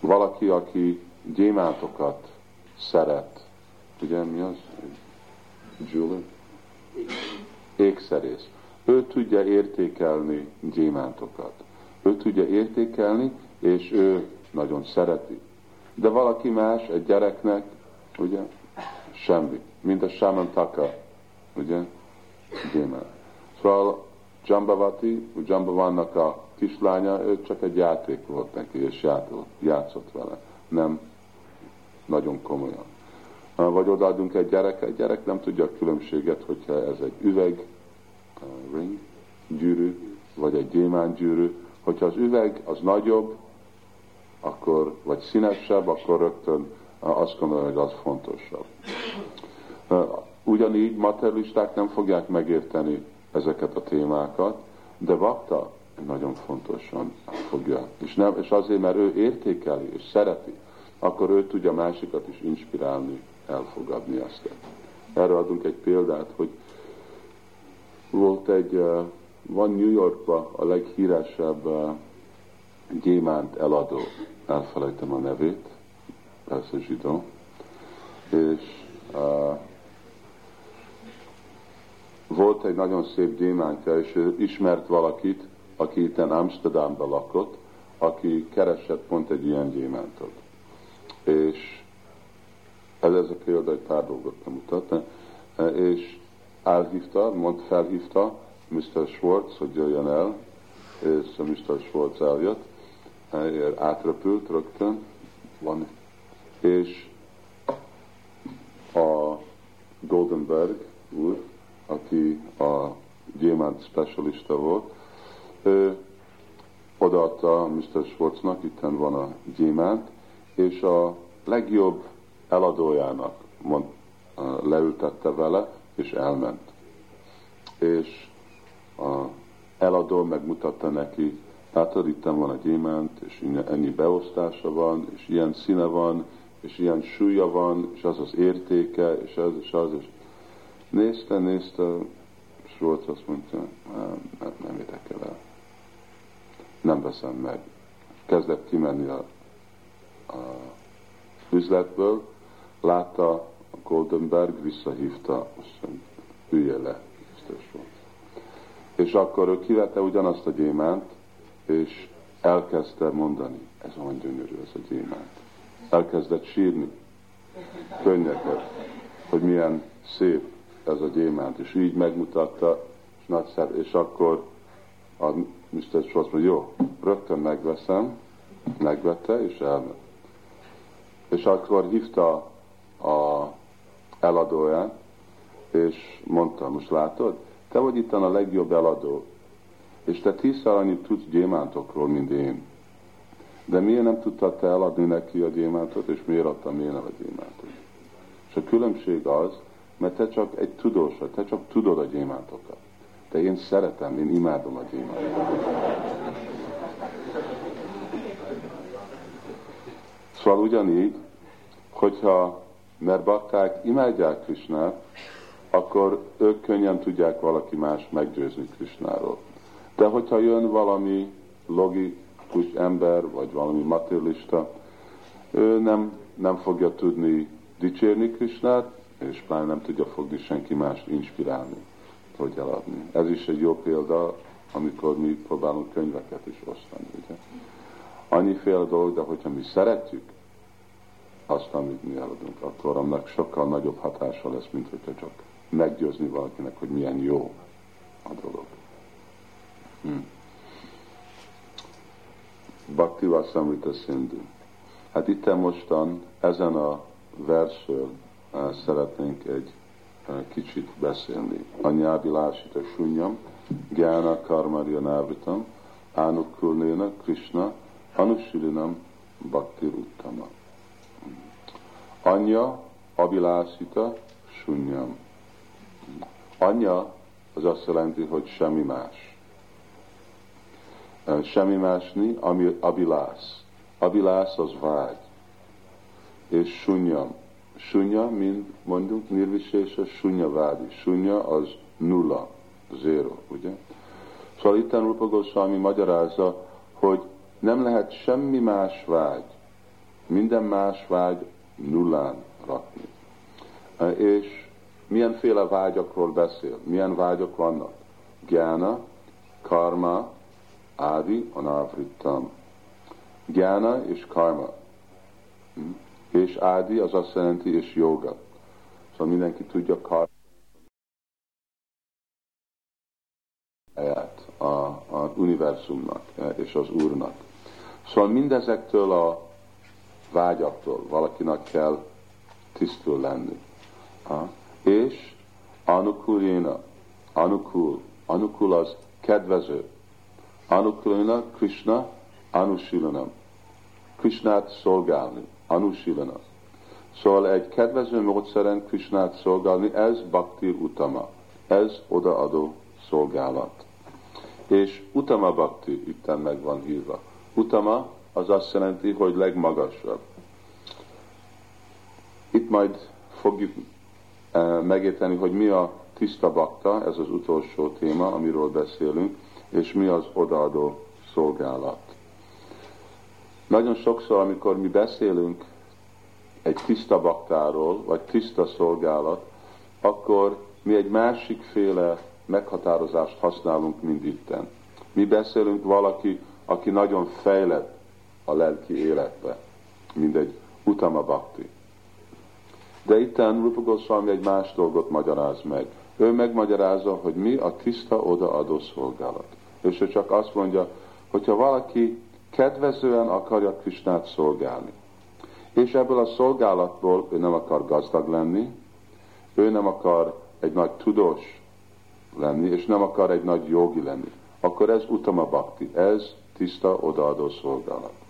valaki, aki gyémántokat szeret. Ugye mi az? Julie? Ékszerész. Ő tudja értékelni gyémántokat. Ő tudja értékelni, és ő nagyon szereti. De valaki más, egy gyereknek, ugye, Semmi. Mint a Samantaka, ugye? Gyémán. Szóval Jambavati, Jambavannak a kislánya, ő csak egy játék volt neki, és játszott vele. Nem nagyon komolyan. Vagy odaadunk egy gyerek, egy gyerek nem tudja a különbséget, hogyha ez egy üveg, ring, gyűrű, vagy egy gyémán gyűrű. Hogyha az üveg az nagyobb, akkor, vagy színesebb, akkor rögtön azt gondolom, hogy az fontosabb. Ugyanígy materialisták nem fogják megérteni ezeket a témákat, de Vakta nagyon fontosan fogja. És, nem, és azért, mert ő értékeli és szereti, akkor ő tudja másikat is inspirálni, elfogadni ezt. Erre adunk egy példát, hogy volt egy, van New Yorkban a leghíresebb gyémánt eladó, elfelejtem a nevét, persze zsidó, és uh, volt egy nagyon szép gyémántja, és ismert valakit, aki itt Amsterdamban lakott, aki keresett pont egy ilyen gyémántot. És ez, ez a példa egy pár dolgot mutat, és elhívta, mond felhívta Mr. Schwartz, hogy jöjjön el, és Mr. Schwartz eljött, átrepült rögtön, van és a Goldenberg úr, aki a gyémánt specialista volt, ő odaadta Mr. Schwartznak, itten van a gyémánt, és a legjobb eladójának mond, leültette vele, és elment. És a eladó megmutatta neki, hát itt van a gyémánt, és ennyi beosztása van, és ilyen színe van, és ilyen súlya van, és az az értéke, és az, és az, és nézte, nézte, és volt azt mondta, nem, nem érdekel el. Nem veszem meg. Kezdett kimenni a, a üzletből, látta Goldenberg visszahívta, azt ülje le, biztos volt. És akkor ő kivette ugyanazt a gyémánt, és elkezdte mondani, ez olyan gyönyörű ez a gyémánt. Elkezdett sírni, könnyeket, hogy milyen szép ez a gyémánt, és így megmutatta, és nagyszer, és akkor a Mr. Schwartz mondja, jó, rögtön megveszem, megvette, és elment. És akkor hívta a eladóját, és mondta, most látod, te vagy itt a legjobb eladó, és te tízszer annyit tudsz gyémántokról, mint én. De miért nem tudtad te eladni neki a gyémántot, és miért adtam én el a gyémántot? És a különbség az, mert te csak egy tudós vagy, te csak tudod a gyémántokat. De én szeretem, én imádom a gyémántokat. Szóval ugyanígy, hogyha mert bakták imádják Krisnát, akkor ők könnyen tudják valaki más meggyőzni Krisnáról. De hogyha jön valami logikus ember, vagy valami materialista, ő nem, nem fogja tudni dicsérni Krisnát, és pláne nem tudja fogni senki mást inspirálni, hogy eladni. Ez is egy jó példa, amikor mi próbálunk könyveket is osztani. Ugye? Annyiféle dolog, de hogyha mi szeretjük azt, amit mi eladunk, akkor annak sokkal nagyobb hatása lesz, mint hogyha csak meggyőzni valakinek, hogy milyen jó a dolog. Hmm. Bhakti Vasamrita Sindhu. Hát itt mostan ezen a versről uh, szeretnénk egy uh, kicsit beszélni. Anyádi lásita sunyam, gyána karmarja návritam, ánukulnéna Krishna, anusilinam bhakti uttama. Anya, abilásita, sunyam. Anya az azt jelenti, hogy semmi más. Semmi másni, ami abilász. Abilász az vágy. És sunyam. Sunya, mint mondjuk, nirvisésa, sunya vádi. Sunya az nulla, zéro, ugye? Szóval itt Rupa Goswami magyarázza, hogy nem lehet semmi más vágy, minden más vágy nullán rakni. És milyenféle vágyakról beszél, milyen vágyak vannak. Gyána, karma, ádi, anavrittam. Gyána és karma. Hm? És ádi az azt jelenti, és joga. Szóval mindenki tudja karma. a, a univerzumnak és az Úrnak. Szóval mindezektől a vágyaktól valakinek kell tisztul lenni. Ha? És anukuléna, anukul, anukul az kedvező. Anukuléna, Krishna, anusilanam. Krishnát szolgálni, anusilana. Szóval egy kedvező módszeren Krishnát szolgálni, ez bhakti utama. Ez odaadó szolgálat. És utama bhakti itten meg van hívva. Utama az azt jelenti, hogy legmagasabb. Itt majd fogjuk eh, megérteni, hogy mi a tiszta bakta, ez az utolsó téma, amiről beszélünk, és mi az odaadó szolgálat. Nagyon sokszor, amikor mi beszélünk egy tiszta baktáról, vagy tiszta szolgálat, akkor mi egy másik féle meghatározást használunk, mint itten. Mi beszélünk valaki, aki nagyon fejlett a lelki életbe, mint egy utama bakti. De itten Rupa Goswami egy más dolgot magyaráz meg. Ő megmagyarázza, hogy mi a tiszta odaadó szolgálat. És ő csak azt mondja, hogyha valaki kedvezően akarja Krisnát szolgálni, és ebből a szolgálatból ő nem akar gazdag lenni, ő nem akar egy nagy tudós lenni, és nem akar egy nagy jogi lenni, akkor ez utama bhakti, ez tiszta odaadó szolgálat.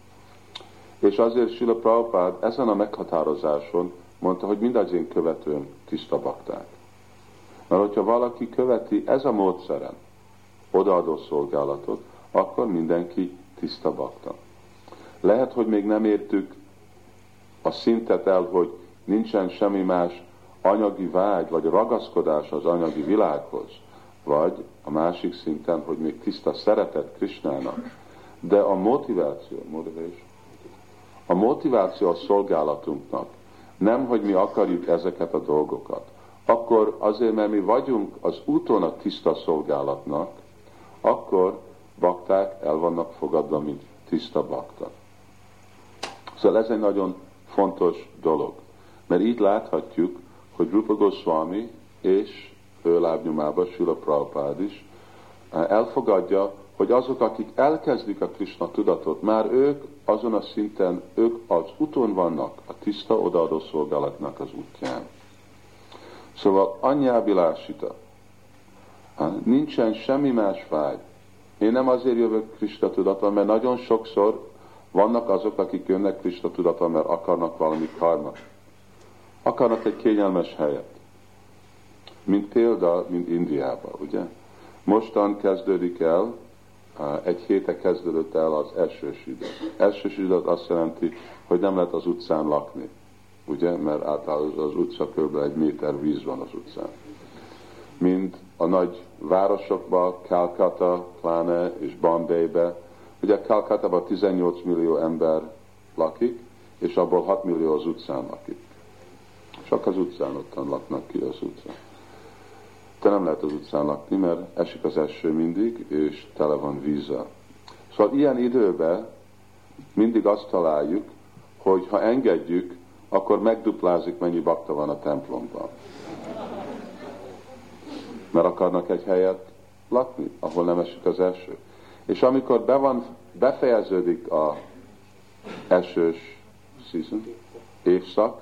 És azért Sila Prabhupád ezen a meghatározáson mondta, hogy mind az én követőm tiszta bakták. Mert hogyha valaki követi ez a módszeren odaadó szolgálatot, akkor mindenki tiszta bakta. Lehet, hogy még nem értük a szintet el, hogy nincsen semmi más anyagi vágy, vagy ragaszkodás az anyagi világhoz, vagy a másik szinten, hogy még tiszta szeretet Krisnának, de a motiváció, motivation, a motiváció a szolgálatunknak nem, hogy mi akarjuk ezeket a dolgokat, akkor azért, mert mi vagyunk az úton a tiszta szolgálatnak, akkor bakták el vannak fogadva, mint tiszta bakta. Szóval ez egy nagyon fontos dolog, mert így láthatjuk, hogy Rupa Goswami és ő lábnyomában Sula Prabhupád is eh, elfogadja, hogy azok, akik elkezdik a Krishna tudatot, már ők azon a szinten, ők az úton vannak, a tiszta odaadó szolgálatnak az útján. Szóval anyjábilásita, nincsen semmi más vágy. Én nem azért jövök Krista tudattal, mert nagyon sokszor vannak azok, akik jönnek Krista tudattal, mert akarnak valami karma. Akarnak egy kényelmes helyet. Mint példa, mint Indiában, ugye? Mostan kezdődik el, egy héte kezdődött el az esős idő. Esős idő azt jelenti, hogy nem lehet az utcán lakni ugye, mert általában az utca kb. egy méter víz van az utcán. Mind a nagy városokban, Calcutta, pláne és Bombaybe, ugye Calcutta 18 millió ember lakik, és abból 6 millió az utcán lakik. Csak az utcán ottan laknak ki az utcán. Te nem lehet az utcán lakni, mert esik az eső mindig, és tele van vízzel. Szóval ilyen időben mindig azt találjuk, hogy ha engedjük, akkor megduplázik, mennyi bakta van a templomban. Mert akarnak egy helyet lakni, ahol nem esik az eső. És amikor be van, befejeződik a esős season, évszak,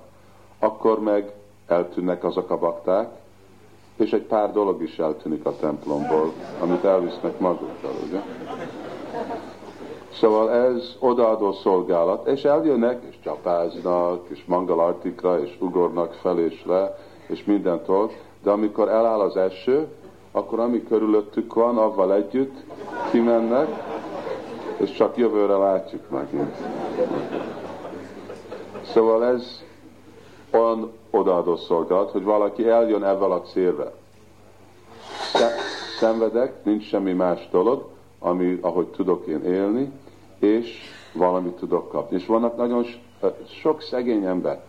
akkor meg eltűnnek azok a bakták, és egy pár dolog is eltűnik a templomból, amit elvisznek magukkal, ugye? Szóval ez odaadó szolgálat, és eljönnek, és csapáznak, és mangalartikra, és ugornak fel és le, és mindentől, de amikor eláll az eső, akkor ami körülöttük van, avval együtt kimennek, és csak jövőre látjuk megint. Szóval ez olyan odaadó szolgálat, hogy valaki eljön ebben a célra. Szenvedek, nincs semmi más dolog, ami, ahogy tudok én élni, és valamit tudok kapni. És vannak nagyon sok szegény ember,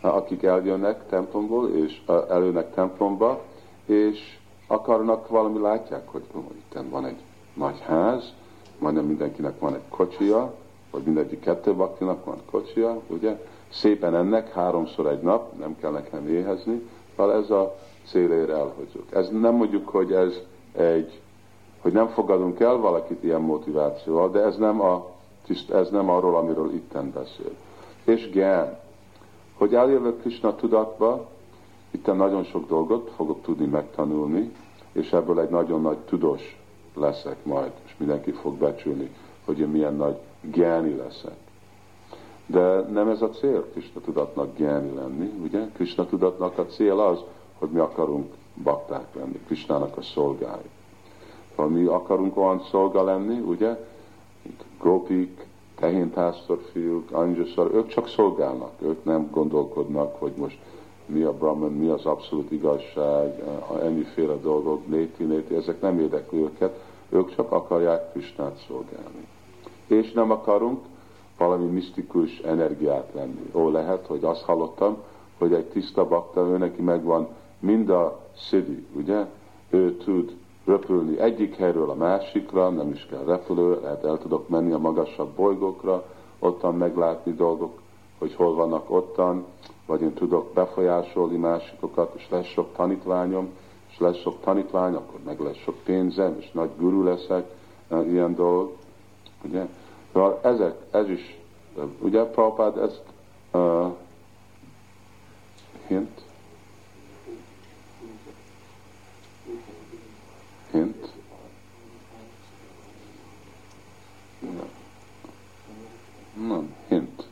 akik eljönnek templomból, és előnek templomba, és akarnak valami, látják, hogy itt van egy nagy ház, majdnem mindenkinek van egy kocsija, vagy mindegyik kettő baktinak van kocsija, ugye? Szépen ennek háromszor egy nap, nem kell nekem éhezni, mert ez a célért elhozzuk. Ez nem mondjuk, hogy ez egy, hogy nem fogadunk el valakit ilyen motivációval, de ez nem a ez nem arról, amiről itten beszél. És gen, hogy eljövök Krishna tudatba, itt nagyon sok dolgot fogok tudni megtanulni, és ebből egy nagyon nagy tudós leszek majd, és mindenki fog becsülni, hogy én milyen nagy gyáni leszek. De nem ez a cél Krishna tudatnak gyáni lenni, ugye? Krishna tudatnak a cél az, hogy mi akarunk bakták lenni, Krishnának a szolgái. Ha mi akarunk olyan szolga lenni, ugye, gopik, tehénpásztorfiúk, angyuszar, ők csak szolgálnak, ők nem gondolkodnak, hogy most mi a Brahman, mi az abszolút igazság, ennyiféle dolgok, néti, néti, ezek nem érdekli őket, ők csak akarják Krisnát szolgálni. És nem akarunk valami misztikus energiát lenni. Ó, lehet, hogy azt hallottam, hogy egy tiszta bakta, ő neki megvan mind a szidi, ugye? Ő tud röpülni egyik helyről a másikra, nem is kell repülő, lehet el tudok menni a magasabb bolygókra, ottan meglátni dolgok, hogy hol vannak ottan, vagy én tudok befolyásolni másikokat, és lesz sok tanítványom, és lesz sok tanítvány, akkor meg lesz sok pénzem, és nagy guru leszek, eh, ilyen dolog. Ugye? Szóval ezek, ez is, ugye Prabhupád ezt uh, hint, hint. Nem, hint.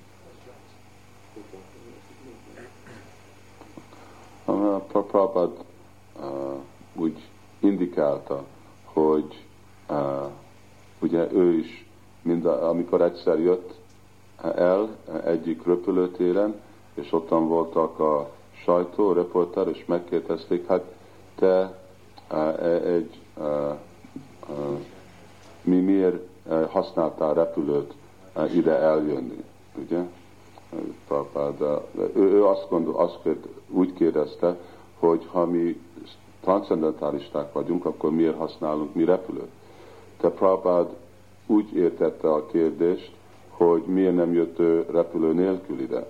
A Prabhupád uh, úgy indikálta, hogy uh, ugye ő is, mind a, amikor egyszer jött el egyik röpülőtéren, és ottan voltak a sajtó, a reporter, és megkérdezték, hát te egy mi miért használtál repülőt ide eljönni, ugye? Prabhupád, ő, ő azt, gondol, azt kérd, úgy kérdezte, hogy ha mi transzendentálisták vagyunk, akkor miért használunk mi repülőt? Te Prabhupád úgy értette a kérdést, hogy miért nem jött ő repülő nélkül ide.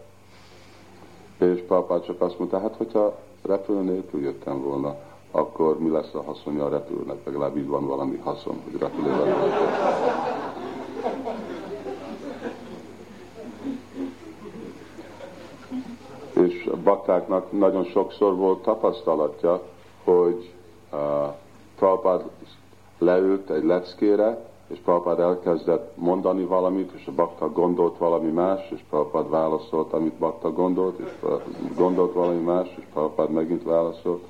És Prabhupád csak azt mondta, hát hogyha repülő nélkül jöttem volna, akkor mi lesz a haszonja a repülőnek? Legalább így van valami haszon, hogy repülővel És a baktáknak nagyon sokszor volt tapasztalatja, hogy uh, Prabhupád leült egy leckére, és Prabhupád elkezdett mondani valamit, és a bakta gondolt valami más, és Prabhupád válaszolt, amit bakta gondolt, és gondolt valami más, és Prabhupád megint válaszolt.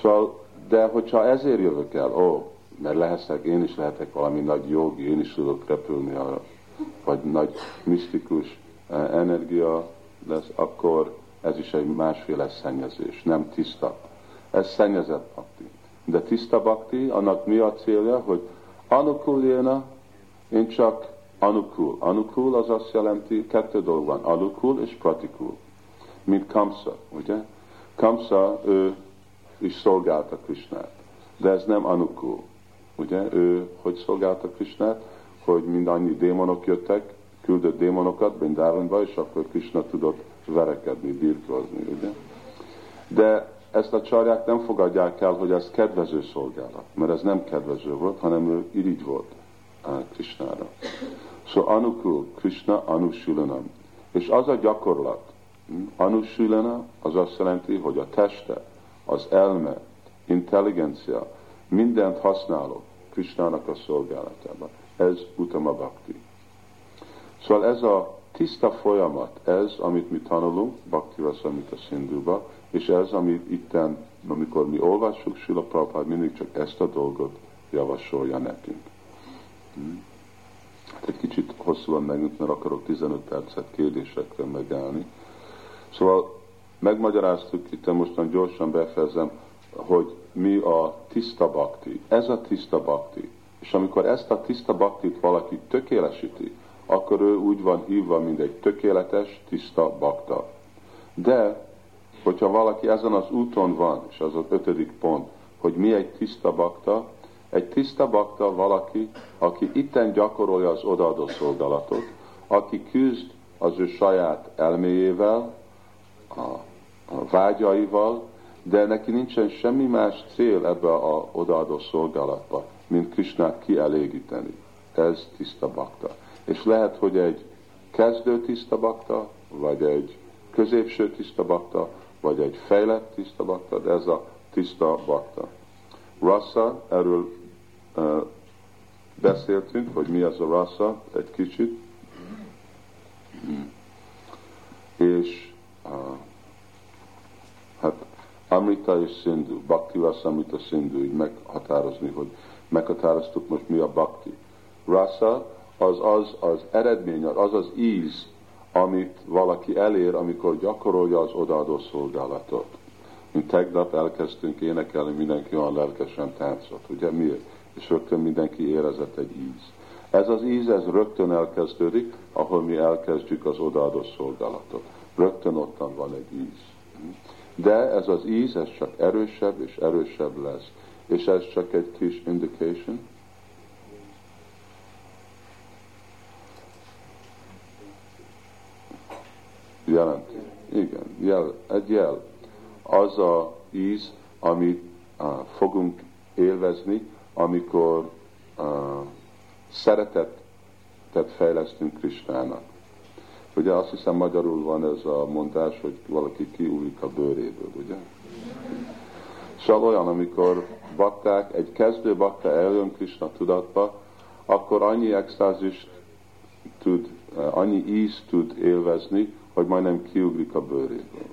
Szóval, de hogyha ezért jövök el, ó, mert lehetek, én is lehetek valami nagy jogi, én is tudok repülni, arra, vagy nagy misztikus eh, energia lesz, akkor ez is egy másféle szennyezés, nem tiszta. Ez szennyezett bakti. De tiszta bakti, annak mi a célja, hogy anukuljéna, én csak anukul. Anukul az azt jelenti, kettő dolog van, anukul és pratikul. Mint Kamsa, ugye? Kamsa, ő is szolgálta Krisnát. De ez nem Anukul. Ugye, ő hogy szolgálta Krisnát? Hogy mindannyi démonok jöttek, küldött démonokat Brindavanba, és akkor Krishna tudott verekedni, birkózni, ugye? De ezt a csarják nem fogadják el, hogy ez kedvező szolgálat, mert ez nem kedvező volt, hanem ő irigy volt Krishnára. Szóval Anukul, Krishna Anusulanam. És az a gyakorlat, hm, Anusulana, az azt jelenti, hogy a teste, az elme, intelligencia, mindent használok Krisnának a szolgálatában. Ez Utama Bhakti. Szóval ez a tiszta folyamat, ez, amit mi tanulunk, Bhakti a Szindúba, és ez, amit itten, amikor mi olvassuk, Sila Prabhupád mindig csak ezt a dolgot javasolja nekünk. Hmm. Hát egy kicsit hosszúan megint, mert akarok 15 percet kérdésekre megállni. Szóval megmagyaráztuk, itt mostan gyorsan befejezem, hogy mi a tiszta bakti. Ez a tiszta bakti. És amikor ezt a tiszta baktit valaki tökélesíti, akkor ő úgy van hívva, mint egy tökéletes, tiszta bakta. De, hogyha valaki ezen az úton van, és az az ötödik pont, hogy mi egy tiszta bakta, egy tiszta bakta valaki, aki itten gyakorolja az odaadó szolgálatot, aki küzd az ő saját elméjével, a, a vágyaival, de neki nincsen semmi más cél ebbe a odaadó szolgálatba, mint Krisnát kielégíteni. Ez tiszta bakta. És lehet, hogy egy kezdő tiszta bakta, vagy egy középső tiszta bakta, vagy egy fejlett tiszta bakta, de ez a tiszta bakta. Rasa, erről uh, beszéltünk, hogy mi az a rasa, egy kicsit. És uh, hát Amrita és Sindhu, Bhakti Rasa Amrita Sindhu, így meghatározni, hogy meghatároztuk most mi a Bhakti. Rasa az az az eredmény, az az íz, amit valaki elér, amikor gyakorolja az odaadó szolgálatot. Mint tegnap elkezdtünk énekelni, mindenki olyan lelkesen táncolt, ugye miért? És rögtön mindenki érezett egy íz. Ez az íz, ez rögtön elkezdődik, ahol mi elkezdjük az odaadó szolgálatot. Rögtön ottan van egy íz. De ez az íz, ez csak erősebb és erősebb lesz. És ez csak egy kis indication, jelenti. Igen, jel, egy jel. Az a íz, amit uh, fogunk élvezni, amikor uh, szeretetet fejlesztünk Kristának. Ugye azt hiszem magyarul van ez a mondás, hogy valaki kiúlik a bőréből, ugye? Szóval olyan, amikor bakták, egy kezdő bakta eljön Krishna tudatba, akkor annyi extázist tud, annyi íz tud élvezni, hogy majdnem kiugrik a bőréből.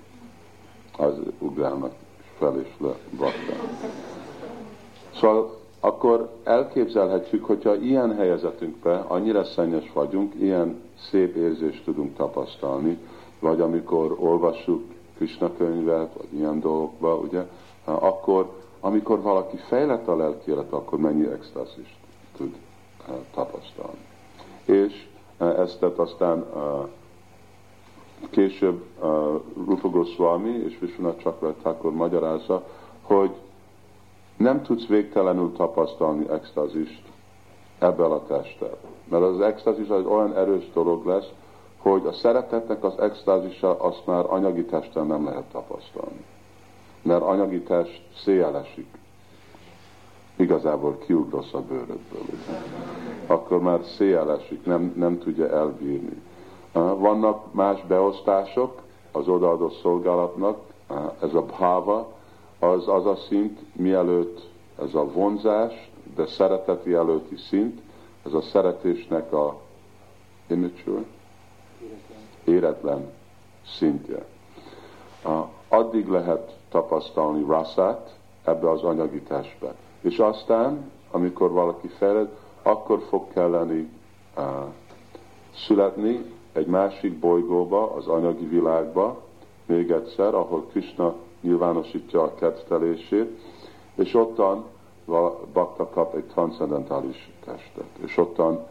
Az ugrálnak fel és le baktán. Szóval akkor elképzelhetjük, hogyha ilyen helyezetünkben annyira szennyes vagyunk, ilyen szép érzést tudunk tapasztalni, vagy amikor olvassuk Krishna könyvet, vagy ilyen dolgokba, ugye, akkor, amikor valaki fejlett a lelki akkor mennyi extázist tud uh, tapasztalni. És uh, ezt aztán uh, később uh, Rupa Goswami és Vishwanath Chakravarti magyarázza, hogy nem tudsz végtelenül tapasztalni extázist ebben a testtel. Mert az extázis az olyan erős dolog lesz, hogy a szeretetnek az extázisa azt már anyagi testen nem lehet tapasztalni. Mert anyagi test széjelesik. Igazából kiugrasz a bőrödből. Ugye? Akkor már széjelesik, nem, nem tudja elbírni. Vannak más beosztások az odaadó szolgálatnak, ez a bhava, az az a szint, mielőtt ez a vonzás, de szereteti előtti szint, ez a szeretésnek a immature, éretlen szintje. Addig lehet tapasztalni rasszát ebbe az anyagi testbe. És aztán, amikor valaki feled, akkor fog kelleni uh, születni egy másik bolygóba, az anyagi világba, még egyszer, ahol Krishna nyilvánosítja a kettelését, és ottan bakta kap egy transzendentális testet. És ottan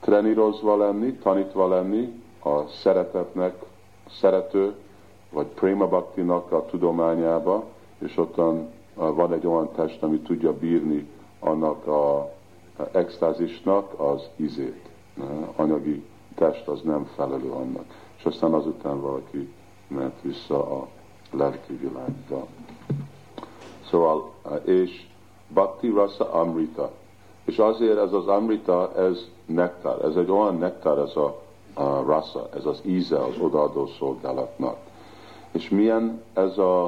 trenírozva lenni, tanítva lenni a szeretetnek, szerető, vagy Prema Bhaktinak a tudományába, és ottan van egy olyan test, ami tudja bírni annak a extázisnak az izét. Anyagi test az nem felelő annak. És aztán azután valaki ment vissza a lelki világba. Szóval, és Bhakti Rasa Amrita. És azért ez az Amrita, ez nektár, ez egy olyan nektár, ez a, a rasa, ez az íze az odaadó szolgálatnak. És milyen ez a,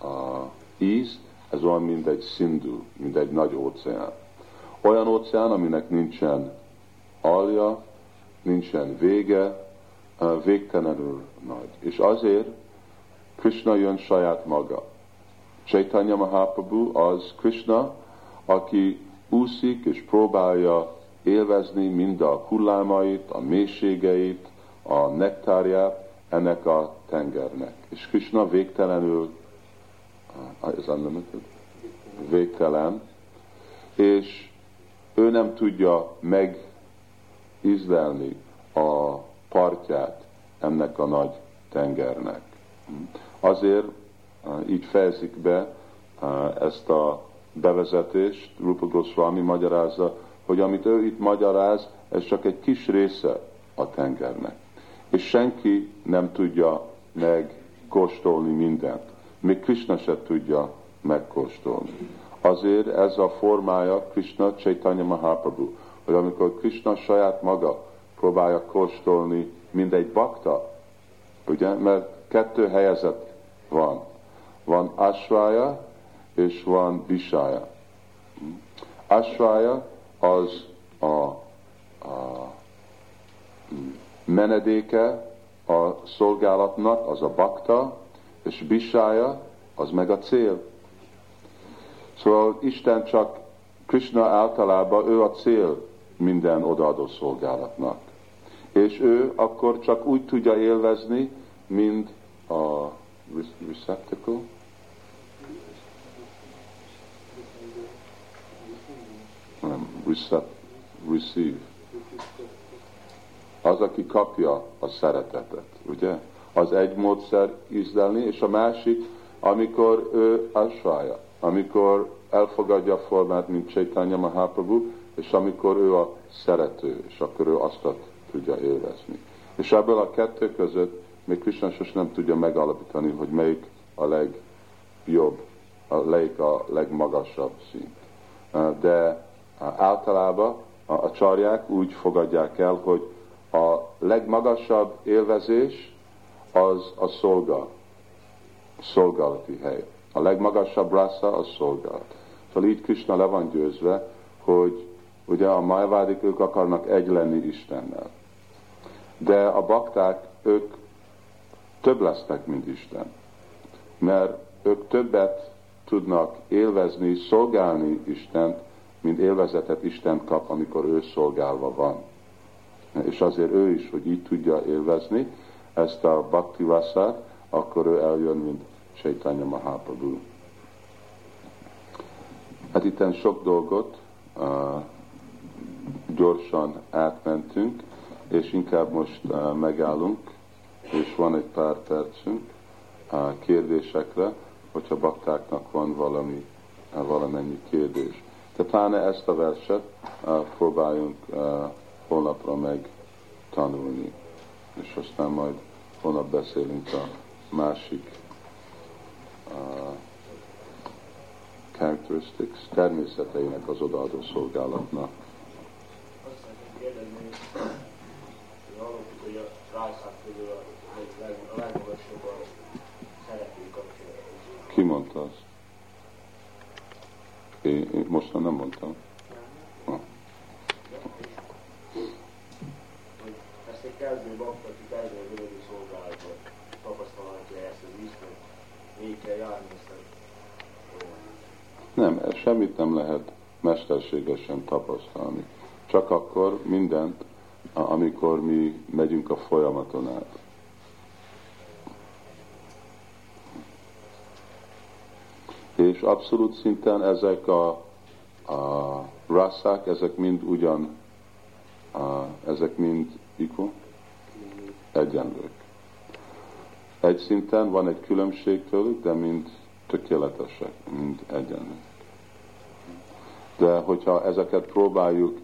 a íz? Ez olyan, mint egy szindú, mint egy nagy óceán. Olyan óceán, aminek nincsen alja, nincsen vége, végtelenül nagy. És azért Krishna jön saját maga. Chaitanya Mahaprabhu az Krishna, aki úszik és próbálja élvezni mind a hullámait, a mélységeit, a nektárját ennek a tengernek. És Krishna végtelenül, ez unlimited, végtelen, és ő nem tudja megízlelni a partját ennek a nagy tengernek. Azért így fejezik be ezt a bevezetést, Rupa Goswami magyarázza, hogy amit ő itt magyaráz, ez csak egy kis része a tengernek. És senki nem tudja megkóstolni mindent. Még Krishna se tudja megkóstolni. Azért ez a formája Krishna Chaitanya Mahaprabhu, hogy amikor Krishna saját maga próbálja kóstolni mindegy bakta, ugye, mert kettő helyezet van. Van asvája, és van visája. Asvája az a, a menedéke a szolgálatnak, az a bakta, és bisája, az meg a cél. Szóval Isten csak, Krishna általában ő a cél minden odaadó szolgálatnak. És ő akkor csak úgy tudja élvezni, mint a receptacle, recept, receive. Az, aki kapja a szeretetet, ugye? Az egy módszer ízlelni, és a másik, amikor ő asvája, amikor elfogadja a formát, mint Chaitanya Mahaprabhu, és amikor ő a szerető, és akkor ő azt tudja élvezni. És ebből a kettő között még Krishna sos nem tudja megalapítani, hogy melyik a legjobb, a melyik a legmagasabb szint. De általában a csarják úgy fogadják el, hogy a legmagasabb élvezés az a szolga, szolgálati hely. A legmagasabb rasa az szolgálat. Szóval így Krishna le van győzve, hogy ugye a majvádik ők akarnak egy lenni Istennel. De a bakták, ők több lesznek, mint Isten. Mert ők többet tudnak élvezni, szolgálni Istent, mint élvezetet Isten kap, amikor ő szolgálva van. És azért ő is, hogy így tudja élvezni ezt a bhakti rasszát, akkor ő eljön, mint Chaitanya Mahaprabhu. Hát itt sok dolgot uh, gyorsan átmentünk, és inkább most uh, megállunk és van egy pár percünk a kérdésekre, hogyha baktáknak van valami, valamennyi kérdés. De pláne ezt a verset próbáljunk holnapra meg tanulni, és aztán majd holnap beszélünk a másik characteristics, természeteinek az odaadó szolgálatnak. Azt szeretném kérdezni, hogy hallottuk, hogy a rászák közül a, a legmagasabb a szeretői kapcsolat. Ki mondta azt? Én, én most nem mondtam. Ah. Hogy ezt egy kezdő bakta, aki kezdő a völgyi szolgálatban tapasztalhatja ezt az Isten, még kell járni ezt a Nem, ez semmit nem lehet mesterségesen tapasztalni. Csak akkor mindent, amikor mi megyünk a folyamaton át. És abszolút szinten ezek a, a rasszák, ezek mind ugyan, a, ezek mind equal, egyenlők. Egy szinten van egy különbség tőlük, de mind tökéletesek, mind egyenlők. De hogyha ezeket próbáljuk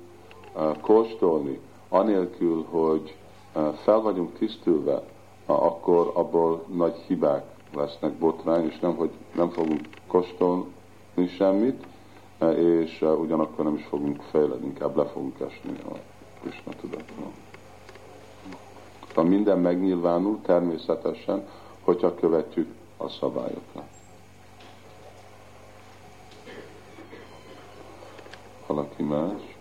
kóstolni, anélkül, hogy fel vagyunk tisztülve, akkor abból nagy hibák lesznek botrány, és nem, hogy nem fogunk kóstolni semmit, és ugyanakkor nem is fogunk fejledni, inkább le fogunk esni a Krishna tudatról. Ha minden megnyilvánul természetesen, hogyha követjük a szabályokat. Valaki más?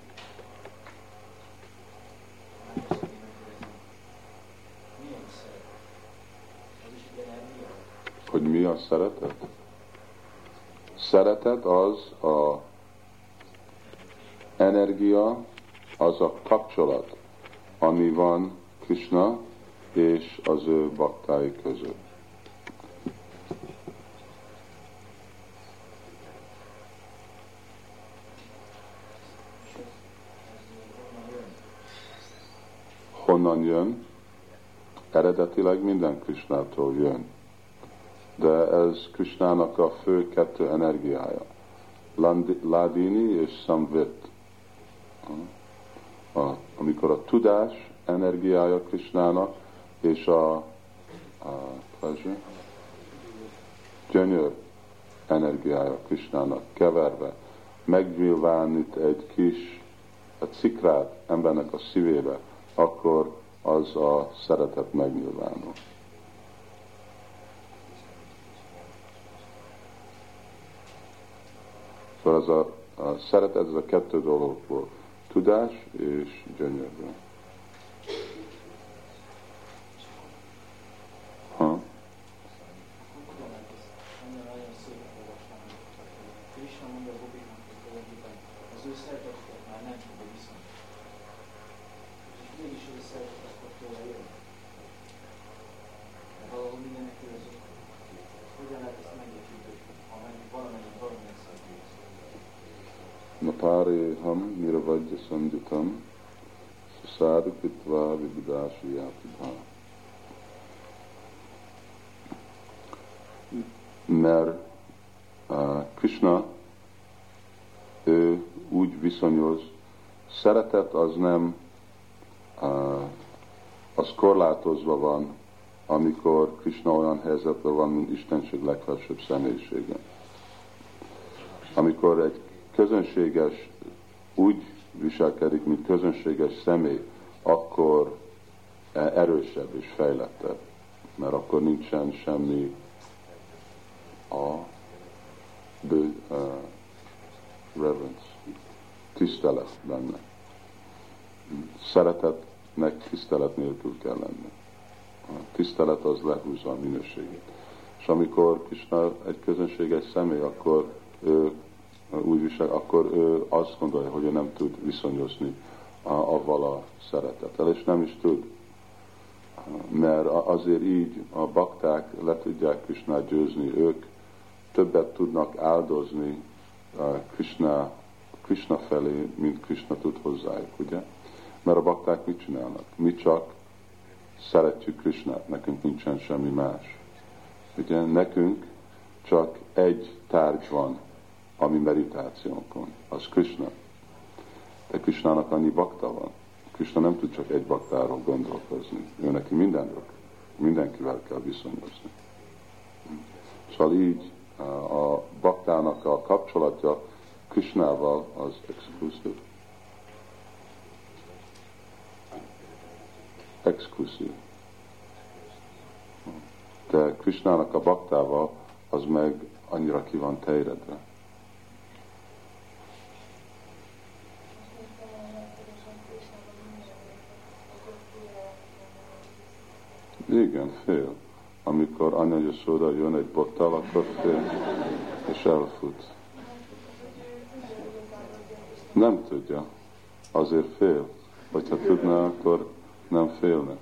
milyen szeret? Az is egy energia? Hogy mi a szeretet? Szeretet az a energia, az a kapcsolat, ami van Krishna és az ő baktái között. Honnan jön? Eredetileg minden Krishnától jön. De ez Krishnának a fő kettő energiája. Ladini és Samvit. A, amikor a tudás energiája Krishnának, és a, a pleasure, gyönyör energiája Krishnának keverve, megnyilvánít egy kis a cikrát embernek a szívébe, akkor az a szeretet megnyilvánul. Szóval az a, a szeretet, ez a kettő dologból, tudás és gyönyörű. Ha? Akkor hogyan lehet ezt ennél nagyon szépen olvasni? Krishna mondja Gobiknak, hogy tulajdonképpen az ő szeretetét már nem tud viszont. És mégis ez a szeretet akkor tőle jön. De valahol mindenek között. Hogyan lehet ezt megérteni, hogy ha meg valamennyi valamilyen szeretet. Napareham nirvajya sanjutam susarpitva vividásiyatibha. Mert uh, Krishna ő úgy viszonyoz, szeretet az nem uh, az korlátozva van, amikor Krishna olyan helyzetben van, mint Istenség legfelsőbb személyisége. Amikor egy közönséges úgy viselkedik, mint közönséges személy, akkor erősebb és fejlettebb, mert akkor nincsen semmi a bő, uh, reverence, tisztelet benne. Szeretetnek tisztelet nélkül kell lenni. A tisztelet az lehúzza a minőségét. És amikor Krishna egy közönséges személy, akkor ő úgy visel, akkor ő azt gondolja, hogy ő nem tud viszonyozni avval a szeretettel, és nem is tud. Mert azért így a bakták le tudják Krishnát győzni, ők többet tudnak áldozni Krishna, Krishna felé, mint Krishna tud hozzájuk, ugye? Mert a bakták mit csinálnak? Mi csak szeretjük Krisnát, nekünk nincsen semmi más. Ugye nekünk csak egy tárgy van a mi meditációnkon, az Krishna. De Krishnának annyi bakta van. Krishna nem tud csak egy baktáról gondolkozni. Ő neki mindenről, mindenkivel kell viszonyozni. Szóval így a baktának a kapcsolatja Krishnával az exkluzív. Exkluzív. De Krishnának a baktával az meg annyira ki van tejredve. Igen, fél. Amikor Anya Yashoda jön egy bottal, akkor fél, és elfut. Nem tudja. Azért fél. Hogyha tudná, akkor nem félne.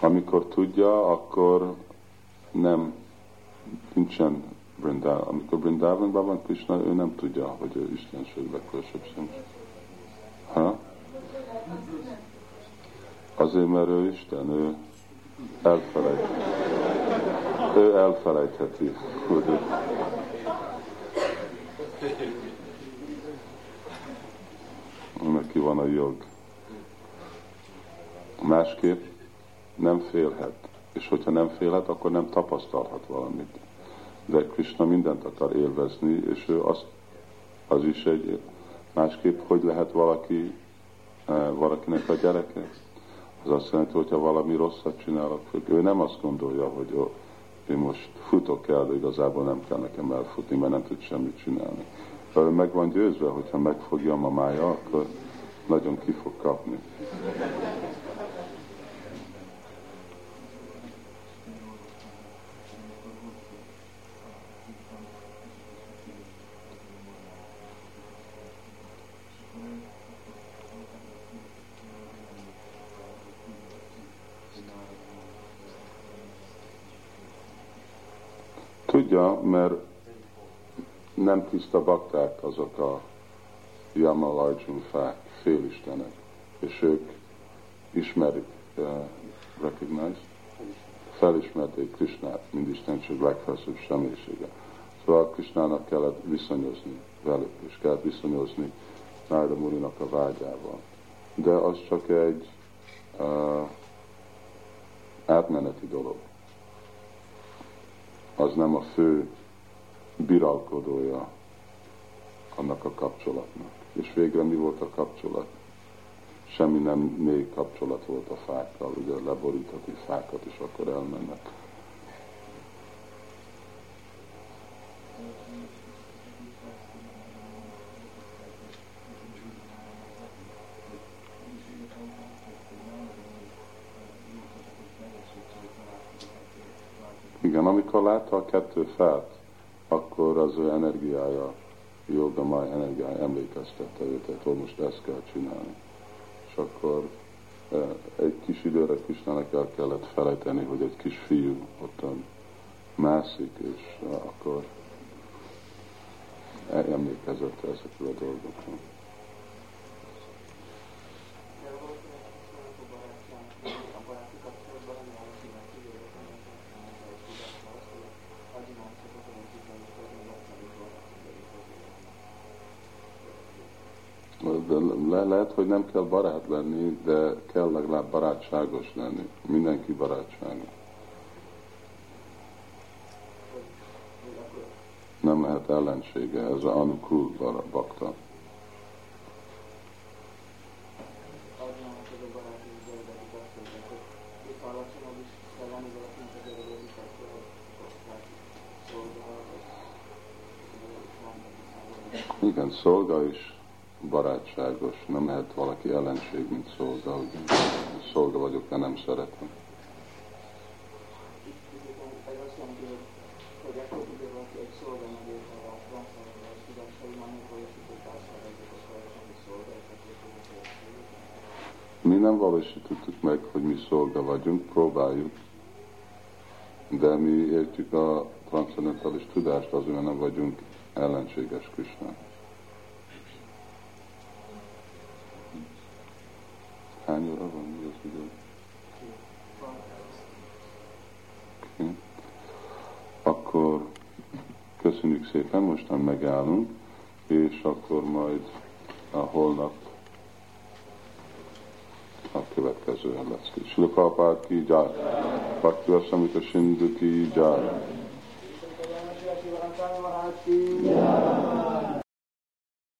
Amikor tudja, akkor nem, nincsen Brindában. Amikor Brindában van Krishna, ő nem tudja, hogy ő Istenség legkülsőbb személy. Ha? Azért, mert ő Isten, ő elfelejt. Ő elfelejtheti, neki van a jog. Másképp nem félhet. És hogyha nem félhet, akkor nem tapasztalhat valamit. De Krishna mindent akar élvezni, és ő azt, az is egy másképp, hogy lehet valaki, eh, valakinek a gyereke. Az azt jelenti, hogyha valami rosszat csinálok, hogy ő nem azt gondolja, hogy ó, én most futok el, de igazából nem kell nekem elfutni, mert nem tud semmit csinálni. Ő meg van győzve, hogyha megfogja a mája, akkor nagyon ki fog kapni. Tudja, mert nem tiszta bakták azok a Yamalarjun fák, félistenek, és ők ismerik, uh, recognize, felismerték Krishnát, mint Istenség legfelsőbb személyisége. Szóval Krishnának kellett viszonyozni velük, és kellett viszonyozni Nárda Murinak a vágyával. De az csak egy uh, átmeneti dolog. Az nem a fő biralkodója annak a kapcsolatnak. És végre mi volt a kapcsolat? Semmi nem még kapcsolat volt a fákkal, ugye leborítati fákat, és akkor elmennek. Igen, amikor látta a kettő fát, akkor az ő energiája joga máj energiája emlékeztette őt, hogy most ezt kell csinálni. És akkor egy kis időre Kisnának el kellett felejteni, hogy egy kis fiú ott mászik, és akkor emlékezett ezekről a dolgokról. le, lehet, hogy nem kell barát lenni, de kell legalább barátságos lenni. Mindenki barátságos. Nem lehet ellensége, ez a anukul bakta. Igen, szolga is barátságos, nem lehet valaki ellenség, mint szolga, hogy szolga vagyok, de nem szeretem. Mi nem valósítottuk meg, hogy mi szolga vagyunk, próbáljuk, de mi értjük a transzendentális tudást, azért nem vagyunk ellenséges Krisnának. Hány óra van? Mi az idő? Oké. Akkor köszönjük szépen, mostan megállunk, és akkor majd a holnap a következő lesz ki. Sila Prabhupád ki jár, Bhakti Vasamita Sindhu ki jár. Yeah.